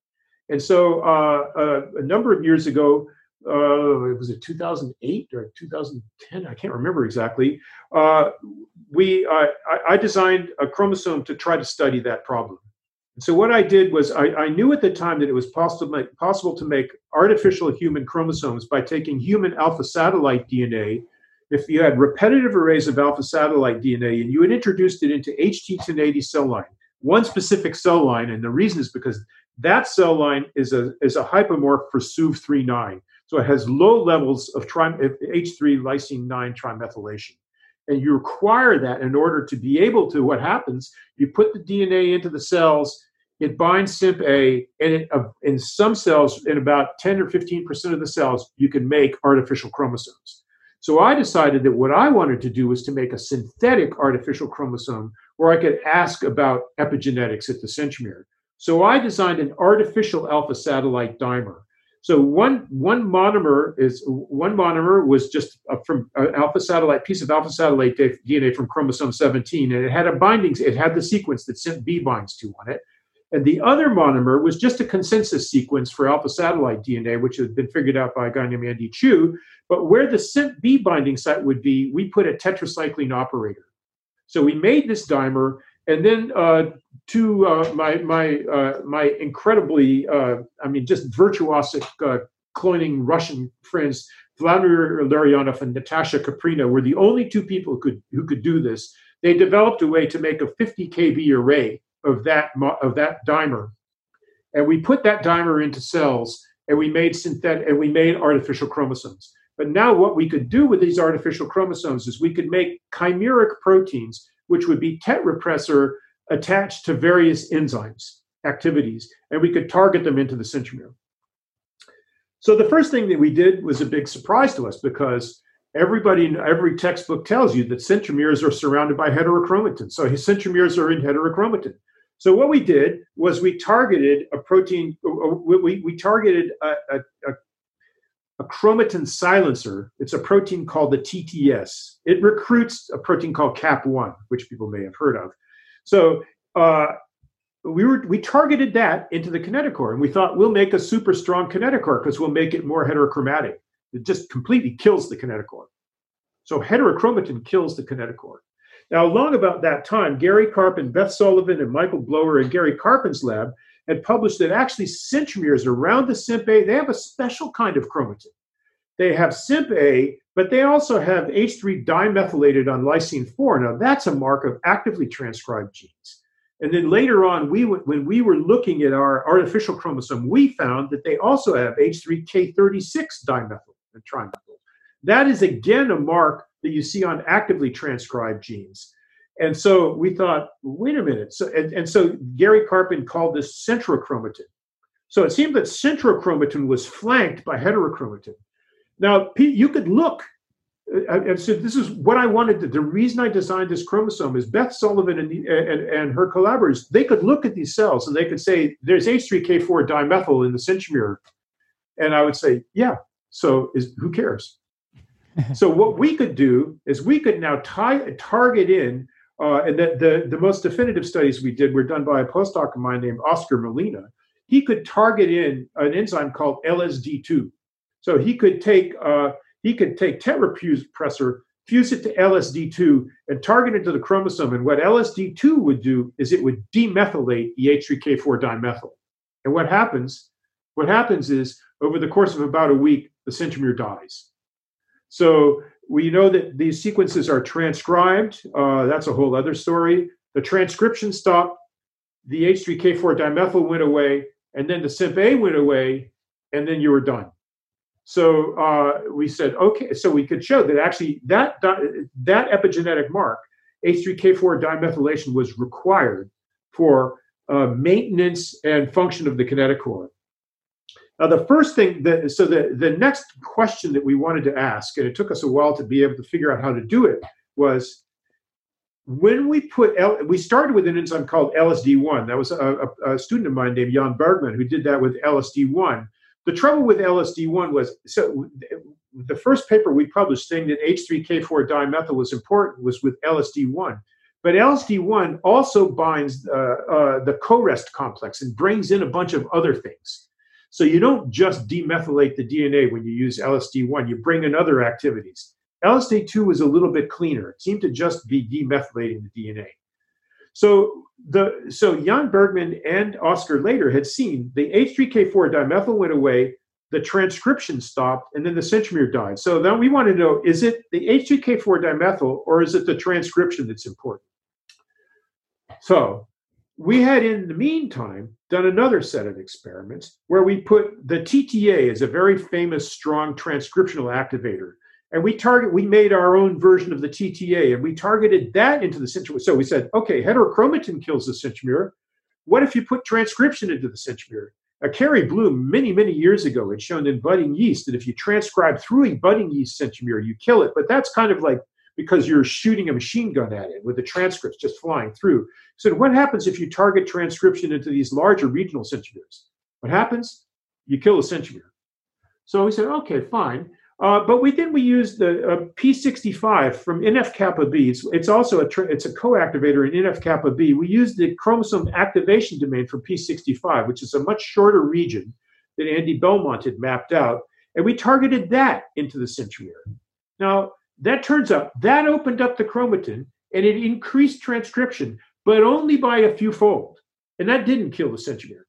And so uh, uh, a number of years ago, uh, it was it 2008 or 2010, I can't remember exactly. Uh, we I, I, designed a chromosome to try to study that problem. And so what I did was I, I knew at the time that it was possible possible to make artificial human chromosomes by taking human alpha satellite DNA. If you had repetitive arrays of alpha satellite DNA and you had introduced it into HT 1080 cell line, one specific cell line, and the reason is because that cell line is a, is a hypomorph for SUV39. So it has low levels of tri- H3 lysine 9 trimethylation. And you require that in order to be able to, what happens, you put the DNA into the cells, it binds SIMP-A, and it, uh, in some cells, in about 10 or 15% of the cells, you can make artificial chromosomes. So I decided that what I wanted to do was to make a synthetic artificial chromosome where I could ask about epigenetics at the centromere. So I designed an artificial alpha satellite dimer. So one one monomer is one monomer was just a, from an alpha satellite piece of alpha satellite DNA from chromosome 17, and it had a binding. It had the sequence that SIMP-B binds to on it, and the other monomer was just a consensus sequence for alpha satellite DNA, which had been figured out by a guy named Andy Chu. But where the SIMP-B binding site would be, we put a tetracycline operator. So we made this dimer, and then uh, to uh, my my uh, my incredibly, uh, I mean, just virtuosic uh, cloning Russian friends, Vladimir Larionov and Natasha Kaprina were the only two people who could who could do this. They developed a way to make a 50 kb array of that of that dimer, and we put that dimer into cells, and we made synthetic and we made artificial chromosomes. But now, what we could do with these artificial chromosomes is we could make chimeric proteins which would be TET repressor attached to various enzymes activities, and we could target them into the centromere. So the first thing that we did was a big surprise to us because everybody every textbook tells you that centromeres are surrounded by heterochromatin. So centromeres are in heterochromatin. So what we did was we targeted a protein, uh, uh, we, we targeted a, a, a a chromatin silencer. It's a protein called the TTS. It recruits a protein called CAP1, which people may have heard of. So uh, we were we targeted that into the kinetochore, and we thought we'll make a super strong kinetochore because we'll make it more heterochromatic. It just completely kills the kinetochore. So heterochromatin kills the kinetochore. Now, along about that time, Gary Karpen, Beth Sullivan, and Michael Blower in Gary Karpen's lab had published that actually centromeres around the SIMP-A, they have a special kind of chromatin. They have SIMP-A, but they also have H3 dimethylated on lysine 4. Now, that's a mark of actively transcribed genes. And then later on, we when we were looking at our artificial chromosome, we found that they also have H3K36 dimethyl and trimethyl. That is again a mark that you see on actively transcribed genes. And so we thought, wait a minute. So and, and so Gary Carpin called this centrochromatin. So it seemed that centrochromatin was flanked by heterochromatin. Now Pete, you could look uh, and so this is what I wanted to. The reason I designed this chromosome is Beth Sullivan and, and, and her collaborators. They could look at these cells and they could say, "There's H3K4 dimethyl in the centromere," and I would say, "Yeah." So is who cares? so what we could do is we could now tie, target in, uh, and the, the, the most definitive studies we did were done by a postdoc of mine named Oscar Molina. He could target in an enzyme called LSD2. So he could take uh, he could take tetrapressor, fuse it to LSD2, and target it to the chromosome. And what LSD2 would do is it would demethylate the H3K4 dimethyl. And what happens? What happens is over the course of about a week, the centromere dies. So we know that these sequences are transcribed. Uh, that's a whole other story. The transcription stopped, the H3K4 dimethyl went away, and then the SIMP-A went away, and then you were done. So uh, we said, okay, so we could show that actually that that epigenetic mark, H3K4 dimethylation, was required for uh, maintenance and function of the kinetochore. The first thing that, so the, the next question that we wanted to ask, and it took us a while to be able to figure out how to do it, was when we put, L, we started with an enzyme called LSD1. That was a, a, a student of mine named Jan Bergman who did that with LSD1. The trouble with LSD1 was, so the first paper we published saying that H3K4 dimethyl was important was with LSD1. But LSD1 also binds uh, uh, the CoREST complex and brings in a bunch of other things. So you don't just demethylate the DNA when you use LSD1, you bring in other activities. LSD2 was a little bit cleaner. It seemed to just be demethylating the DNA. So the so Jan Bergman and Oscar later had seen the H3K4 dimethyl went away, the transcription stopped, and then the centromere died. So then we want to know is it the H3K4 dimethyl or is it the transcription that's important? So we had in the meantime done another set of experiments where we put the TTA as a very famous strong transcriptional activator. And we target, we made our own version of the TTA and we targeted that into the centromere. So we said, okay, heterochromatin kills the centromere. What if you put transcription into the centromere? Uh, Carey Bloom, many, many years ago, had shown in budding yeast that if you transcribe through a budding yeast centromere, you kill it. But that's kind of like because you're shooting a machine gun at it with the transcripts just flying through. So what happens if you target transcription into these larger regional centromeres? What happens? You kill the centromere. So we said, okay, fine. Uh, but we then we used the uh, P65 from NF kappa B. It's, it's also a tra- it's a co-activator in NF kappa B. We used the chromosome activation domain from P65, which is a much shorter region that Andy Belmont had mapped out, and we targeted that into the centromere. Now that turns up, that opened up the chromatin and it increased transcription, but only by a few fold. And that didn't kill the centromere.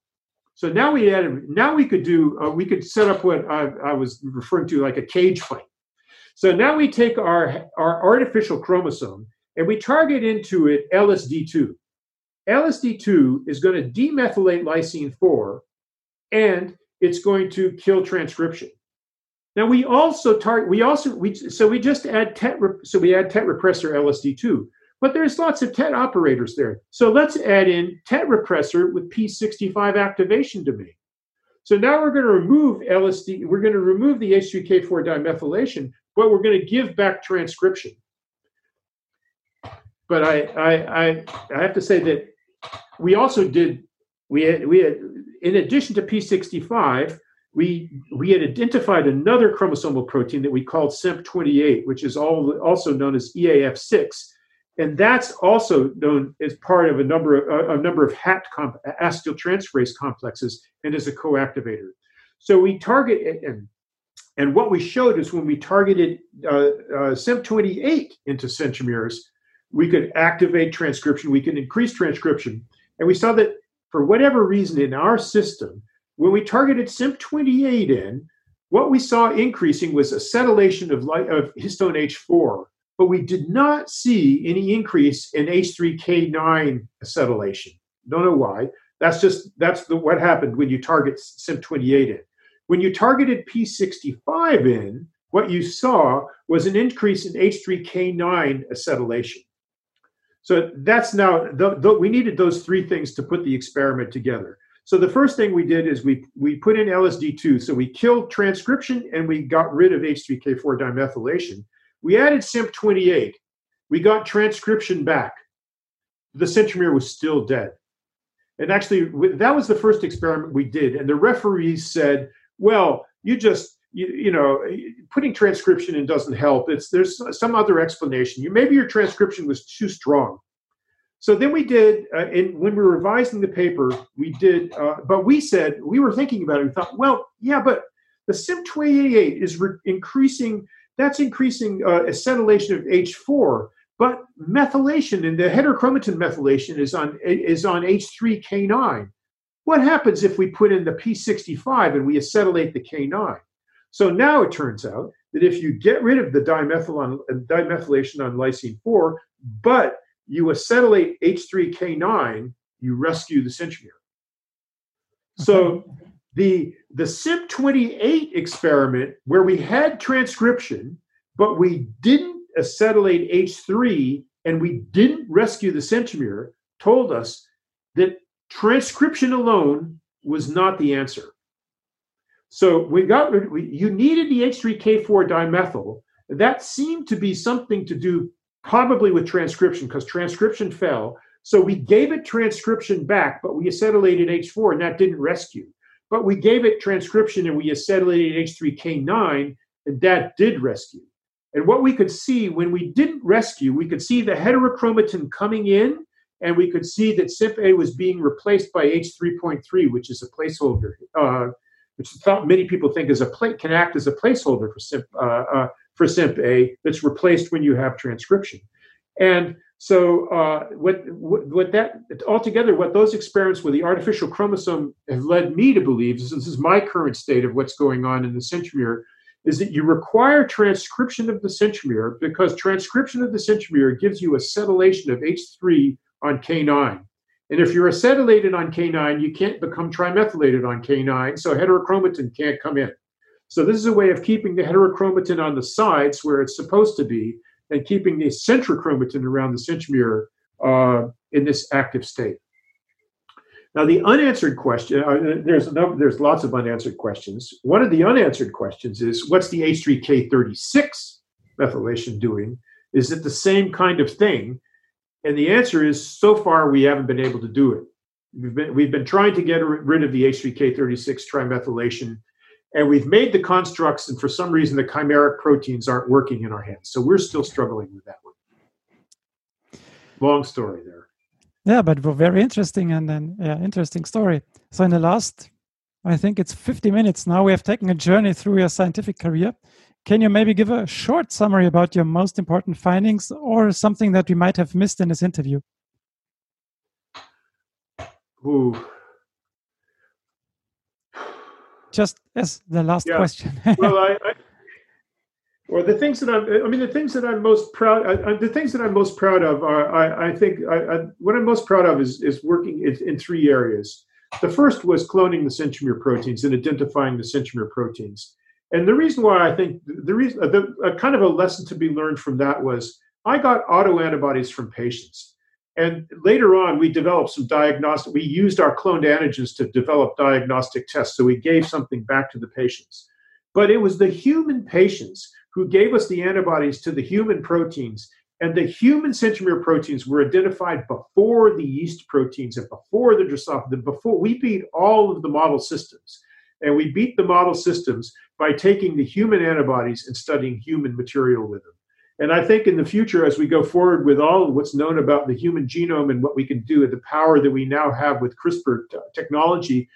So now we had now we could do uh, we could set up what I, I, was referring to like a cage fight. So now we take our our artificial chromosome and we target into it LSD2. LSD2 is going to demethylate lysine 4 and it's going to kill transcription. Now we also target. We also we so we just add tet. So we add tet repressor LSD2, but there's lots of tet operators there. So let's add in tet repressor with P65 activation domain. So now we're going to remove LSD. We're going to remove the H3K4 dimethylation, but we're going to give back transcription. But I I I, I have to say that we also did we had we had in addition to P65 we we had identified another chromosomal protein that we called SEMP28, which is all, also known as EAF6, and that's also known as part of a number of a, a number of HAT comp, acetyltransferase complexes and is a coactivator. So we target and and what we showed is when we targeted uh, uh, SEMP28 into centromeres, we could activate transcription, we could increase transcription. And we saw that for whatever reason in our system, when we targeted CYMP28 in, what we saw increasing was acetylation of, light, of histone H4, but we did not see any increase in H3K9 acetylation. Don't know why. That's just that's the, what happened when you target CYMP28 in. When you targeted P65 in, what you saw was an increase in H3K9 acetylation. So that's now, we needed those three things to put the experiment together. So the first thing we did is we, we put in LSD2. So we killed transcription and we got rid of H3K4 dimethylation. We added CYMP28. We got transcription back. The centromere was still dead. And actually, that was the first experiment we did. And the referees said, well, you just, you, you know, putting transcription in doesn't help. It's there's some other explanation. You maybe your transcription was too strong. So then we did, uh, in, when we were revising the paper, we did, uh, but we said, we were thinking about it. We thought, well, yeah, but the CYMP28 is re- increasing, that's increasing uh, acetylation of H4, but methylation and the heterochromatin methylation is on, is on H3K9. What happens if we put in the P65 and we acetylate the K9? So now it turns out that if you get rid of the on, dimethylation on lysine 4, but you acetylate H3K9, you rescue the centromere. So the the CYMP28 experiment where we had transcription, but we didn't acetylate H3 and we didn't rescue the centromere, told us that transcription alone was not the answer. So we got we, you needed the H3K4 dimethyl. That seemed to be something to do probably with transcription because transcription fell. So we gave it transcription back, but we acetylated H4 and that didn't rescue. But we gave it transcription and we acetylated H3K9 and that did rescue. And what we could see when we didn't rescue, we could see the heterochromatin coming in and we could see that CYMP-A was being replaced by H3.3, which is a placeholder, uh, which many people think is a plate can act as a placeholder for CYMP, uh, uh, for CYMP-A that's replaced when you have transcription. And so uh, what, what, what that altogether, what those experiments with the artificial chromosome have led me to believe, this is my current state of what's going on in the centromere, is that you require transcription of the centromere because transcription of the centromere gives you acetylation of H3 on K9. And if you're acetylated on K9, you can't become trimethylated on K9, so heterochromatin can't come in. So this is a way of keeping the heterochromatin on the sides where it's supposed to be and keeping the centrochromatin around the centromere uh, in this active state. Now, the unanswered question, uh, there's, no, there's lots of unanswered questions. One of the unanswered questions is what's the H3K36 methylation doing? Is it the same kind of thing? And the answer is so far we haven't been able to do it. We've been, we've been trying to get rid of the H3K36 trimethylation and we've made the constructs, and for some reason, the chimeric proteins aren't working in our hands. So we're still struggling with that one. Long story there. Yeah, but very interesting and then yeah, interesting story. So in the last, I think it's 50 minutes now, we have taken a journey through your scientific career. Can you maybe give a short summary about your most important findings or something that we might have missed in this interview? Ooh, just as the last yeah. question. well, I, I, or the things that I'm, I mean, the things that I'm most proud, I, the things that I'm most proud of are, I, I think, I, what I'm most proud of is is working in, in, three areas. The first was cloning the centromere proteins and identifying the centromere proteins. And the reason why I think the reason, the, a kind of a lesson to be learned from that was I got autoantibodies from patients and later on, we developed some diagnostic, we used our cloned antigens to develop diagnostic tests. So we gave something back to the patients. But it was the human patients who gave us the antibodies to the human proteins. And the human centromere proteins were identified before the yeast proteins and before the Drosophila, before we beat all of the model systems. And we beat the model systems by taking the human antibodies and studying human material with them. And I think in the future, as we go forward with all of what's known about the human genome and what we can do, the power that we now have with CRISPR t- technology,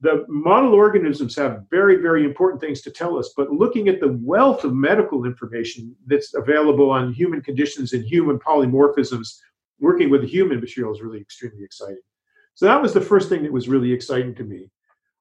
the model organisms have very, very important things to tell us, but looking at the wealth of medical information that's available on human conditions and human polymorphisms, working with the human material is really extremely exciting. So that was the first thing that was really exciting to me.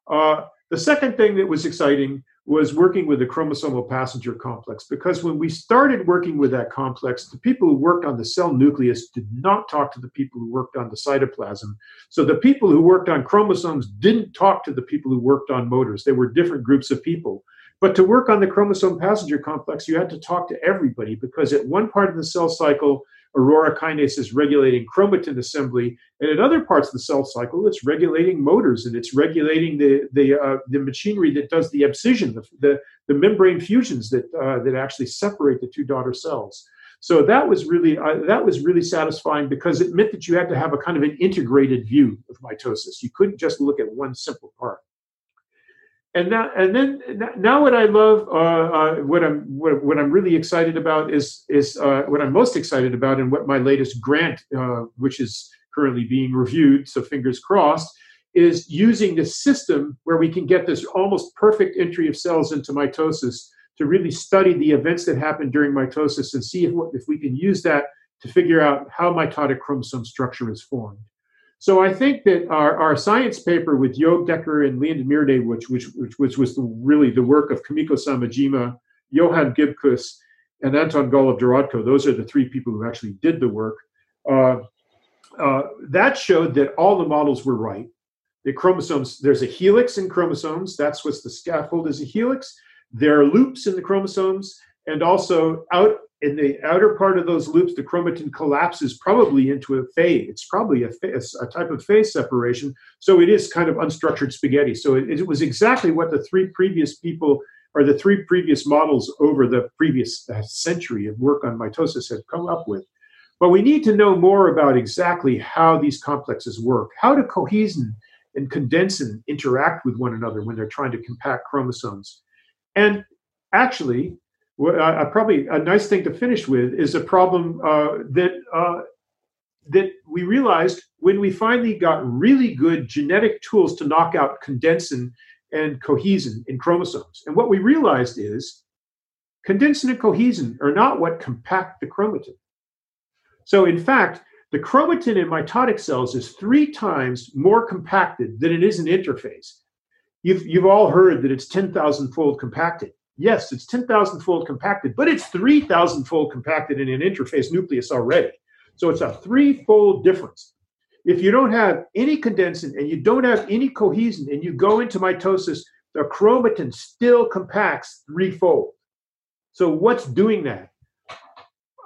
Uh, the second thing that was exciting was working with the chromosomal passenger complex because when we started working with that complex, the people who worked on the cell nucleus did not talk to the people who worked on the cytoplasm. So the people who worked on chromosomes didn't talk to the people who worked on motors. They were different groups of people. But to work on the chromosome passenger complex, you had to talk to everybody because at one part of the cell cycle, Aurora kinase is regulating chromatin assembly, and in other parts of the cell cycle, it's regulating motors and it's regulating the the uh, the machinery that does the abscission, the the, the membrane fusions that uh, that actually separate the two daughter cells. So that was really uh, that was really satisfying because it meant that you had to have a kind of an integrated view of mitosis. You couldn't just look at one simple part and now and then now what I love, uh, uh, what I'm what, what, I'm really excited about is is uh, what I'm most excited about, and what my latest grant, uh, which is currently being reviewed, so fingers crossed, is using this system where we can get this almost perfect entry of cells into mitosis to really study the events that happen during mitosis and see if if we can use that to figure out how mitotic chromosome structure is formed. So I think that our, our science paper with Job Dekker and Leonid Mirny, which, which, which, which was the, really the work of Kumiko Samejima, Johan Gibcus, and Anton Goloborodko, those are the three people who actually did the work, uh, uh, that showed that all the models were right. The chromosomes, there's a helix in chromosomes. That's what's the scaffold is a helix. There are loops in the chromosomes, and also out in the outer part of those loops, the chromatin collapses probably into a fade. It's probably a, phase, a type of phase separation. So it is kind of unstructured spaghetti. So it, it, was exactly what the three previous people or the three previous models over the previous uh, century of work on mitosis had come up with. But we need to know more about exactly how these complexes work. How do cohesin and condensin interact with one another when they're trying to compact chromosomes? And actually, uh, probably a nice thing to finish with is a problem uh, that uh, that we realized when we finally got really good genetic tools to knock out condensin and cohesin in chromosomes. And what we realized is condensin and cohesin are not what compact the chromatin. So, in fact, the chromatin in mitotic cells is three times more compacted than it is in interphase. You've, you've all heard that it's 10,000 fold compacted. Yes, it's 10,000 fold compacted, but it's 3,000 fold compacted in an interphase nucleus already. So it's a threefold difference. If you don't have any condensin and you don't have any cohesin and you go into mitosis, the chromatin still compacts threefold. So what's doing that?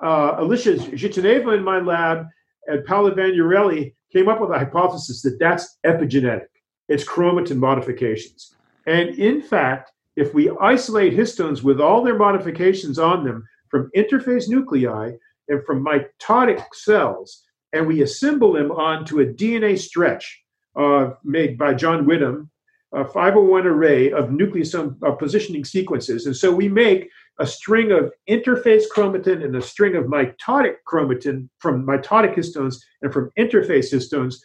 Uh, Alicia Zhiteneva in my lab and Paolo Vagnarelli came up with a hypothesis that that's epigenetic. It's chromatin modifications. And in fact, if we isolate histones with all their modifications on them from interphase nuclei and from mitotic cells, and we assemble them onto a DNA stretch uh, made by John Widom, a 501 array of nucleosome uh, positioning sequences. And so we make a string of interphase chromatin and a string of mitotic chromatin from mitotic histones and from interphase histones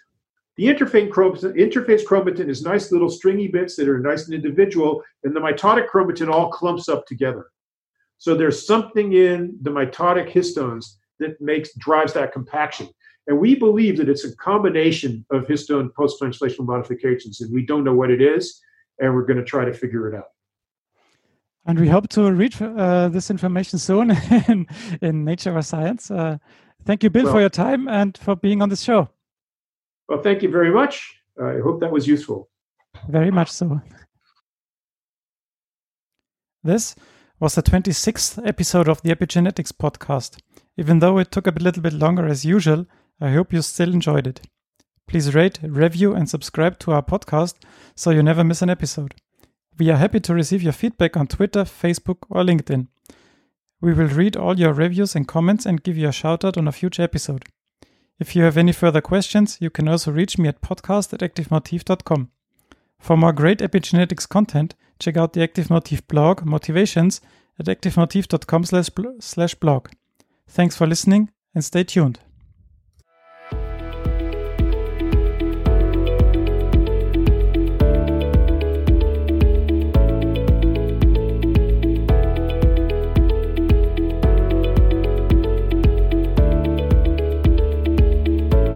the interphase chromatin, interphase chromatin is nice little stringy bits that are nice and individual, and the mitotic chromatin all clumps up together. So there's something in the mitotic histones that makes drives that compaction. And we believe that it's a combination of histone post-translational modifications, and we don't know what it is, and we're going to try to figure it out. And we hope to read uh, this information soon in, in Nature or Science. Uh, thank you, Bill, well, for your time and for being on the show. Well, thank you very much. I hope that was useful. Very much so. This was the 26th episode of the Epigenetics podcast. Even though it took a little bit longer as usual, I hope you still enjoyed it. Please rate, review, and subscribe to our podcast so you never miss an episode. We are happy to receive your feedback on Twitter, Facebook, or LinkedIn. We will read all your reviews and comments and give you a shout out on a future episode. If you have any further questions, you can also reach me at podcast at activemotif.com. For more great epigenetics content, check out the Active Motif blog, Motivations, at activemotif.com slash blog. Thanks for listening and stay tuned.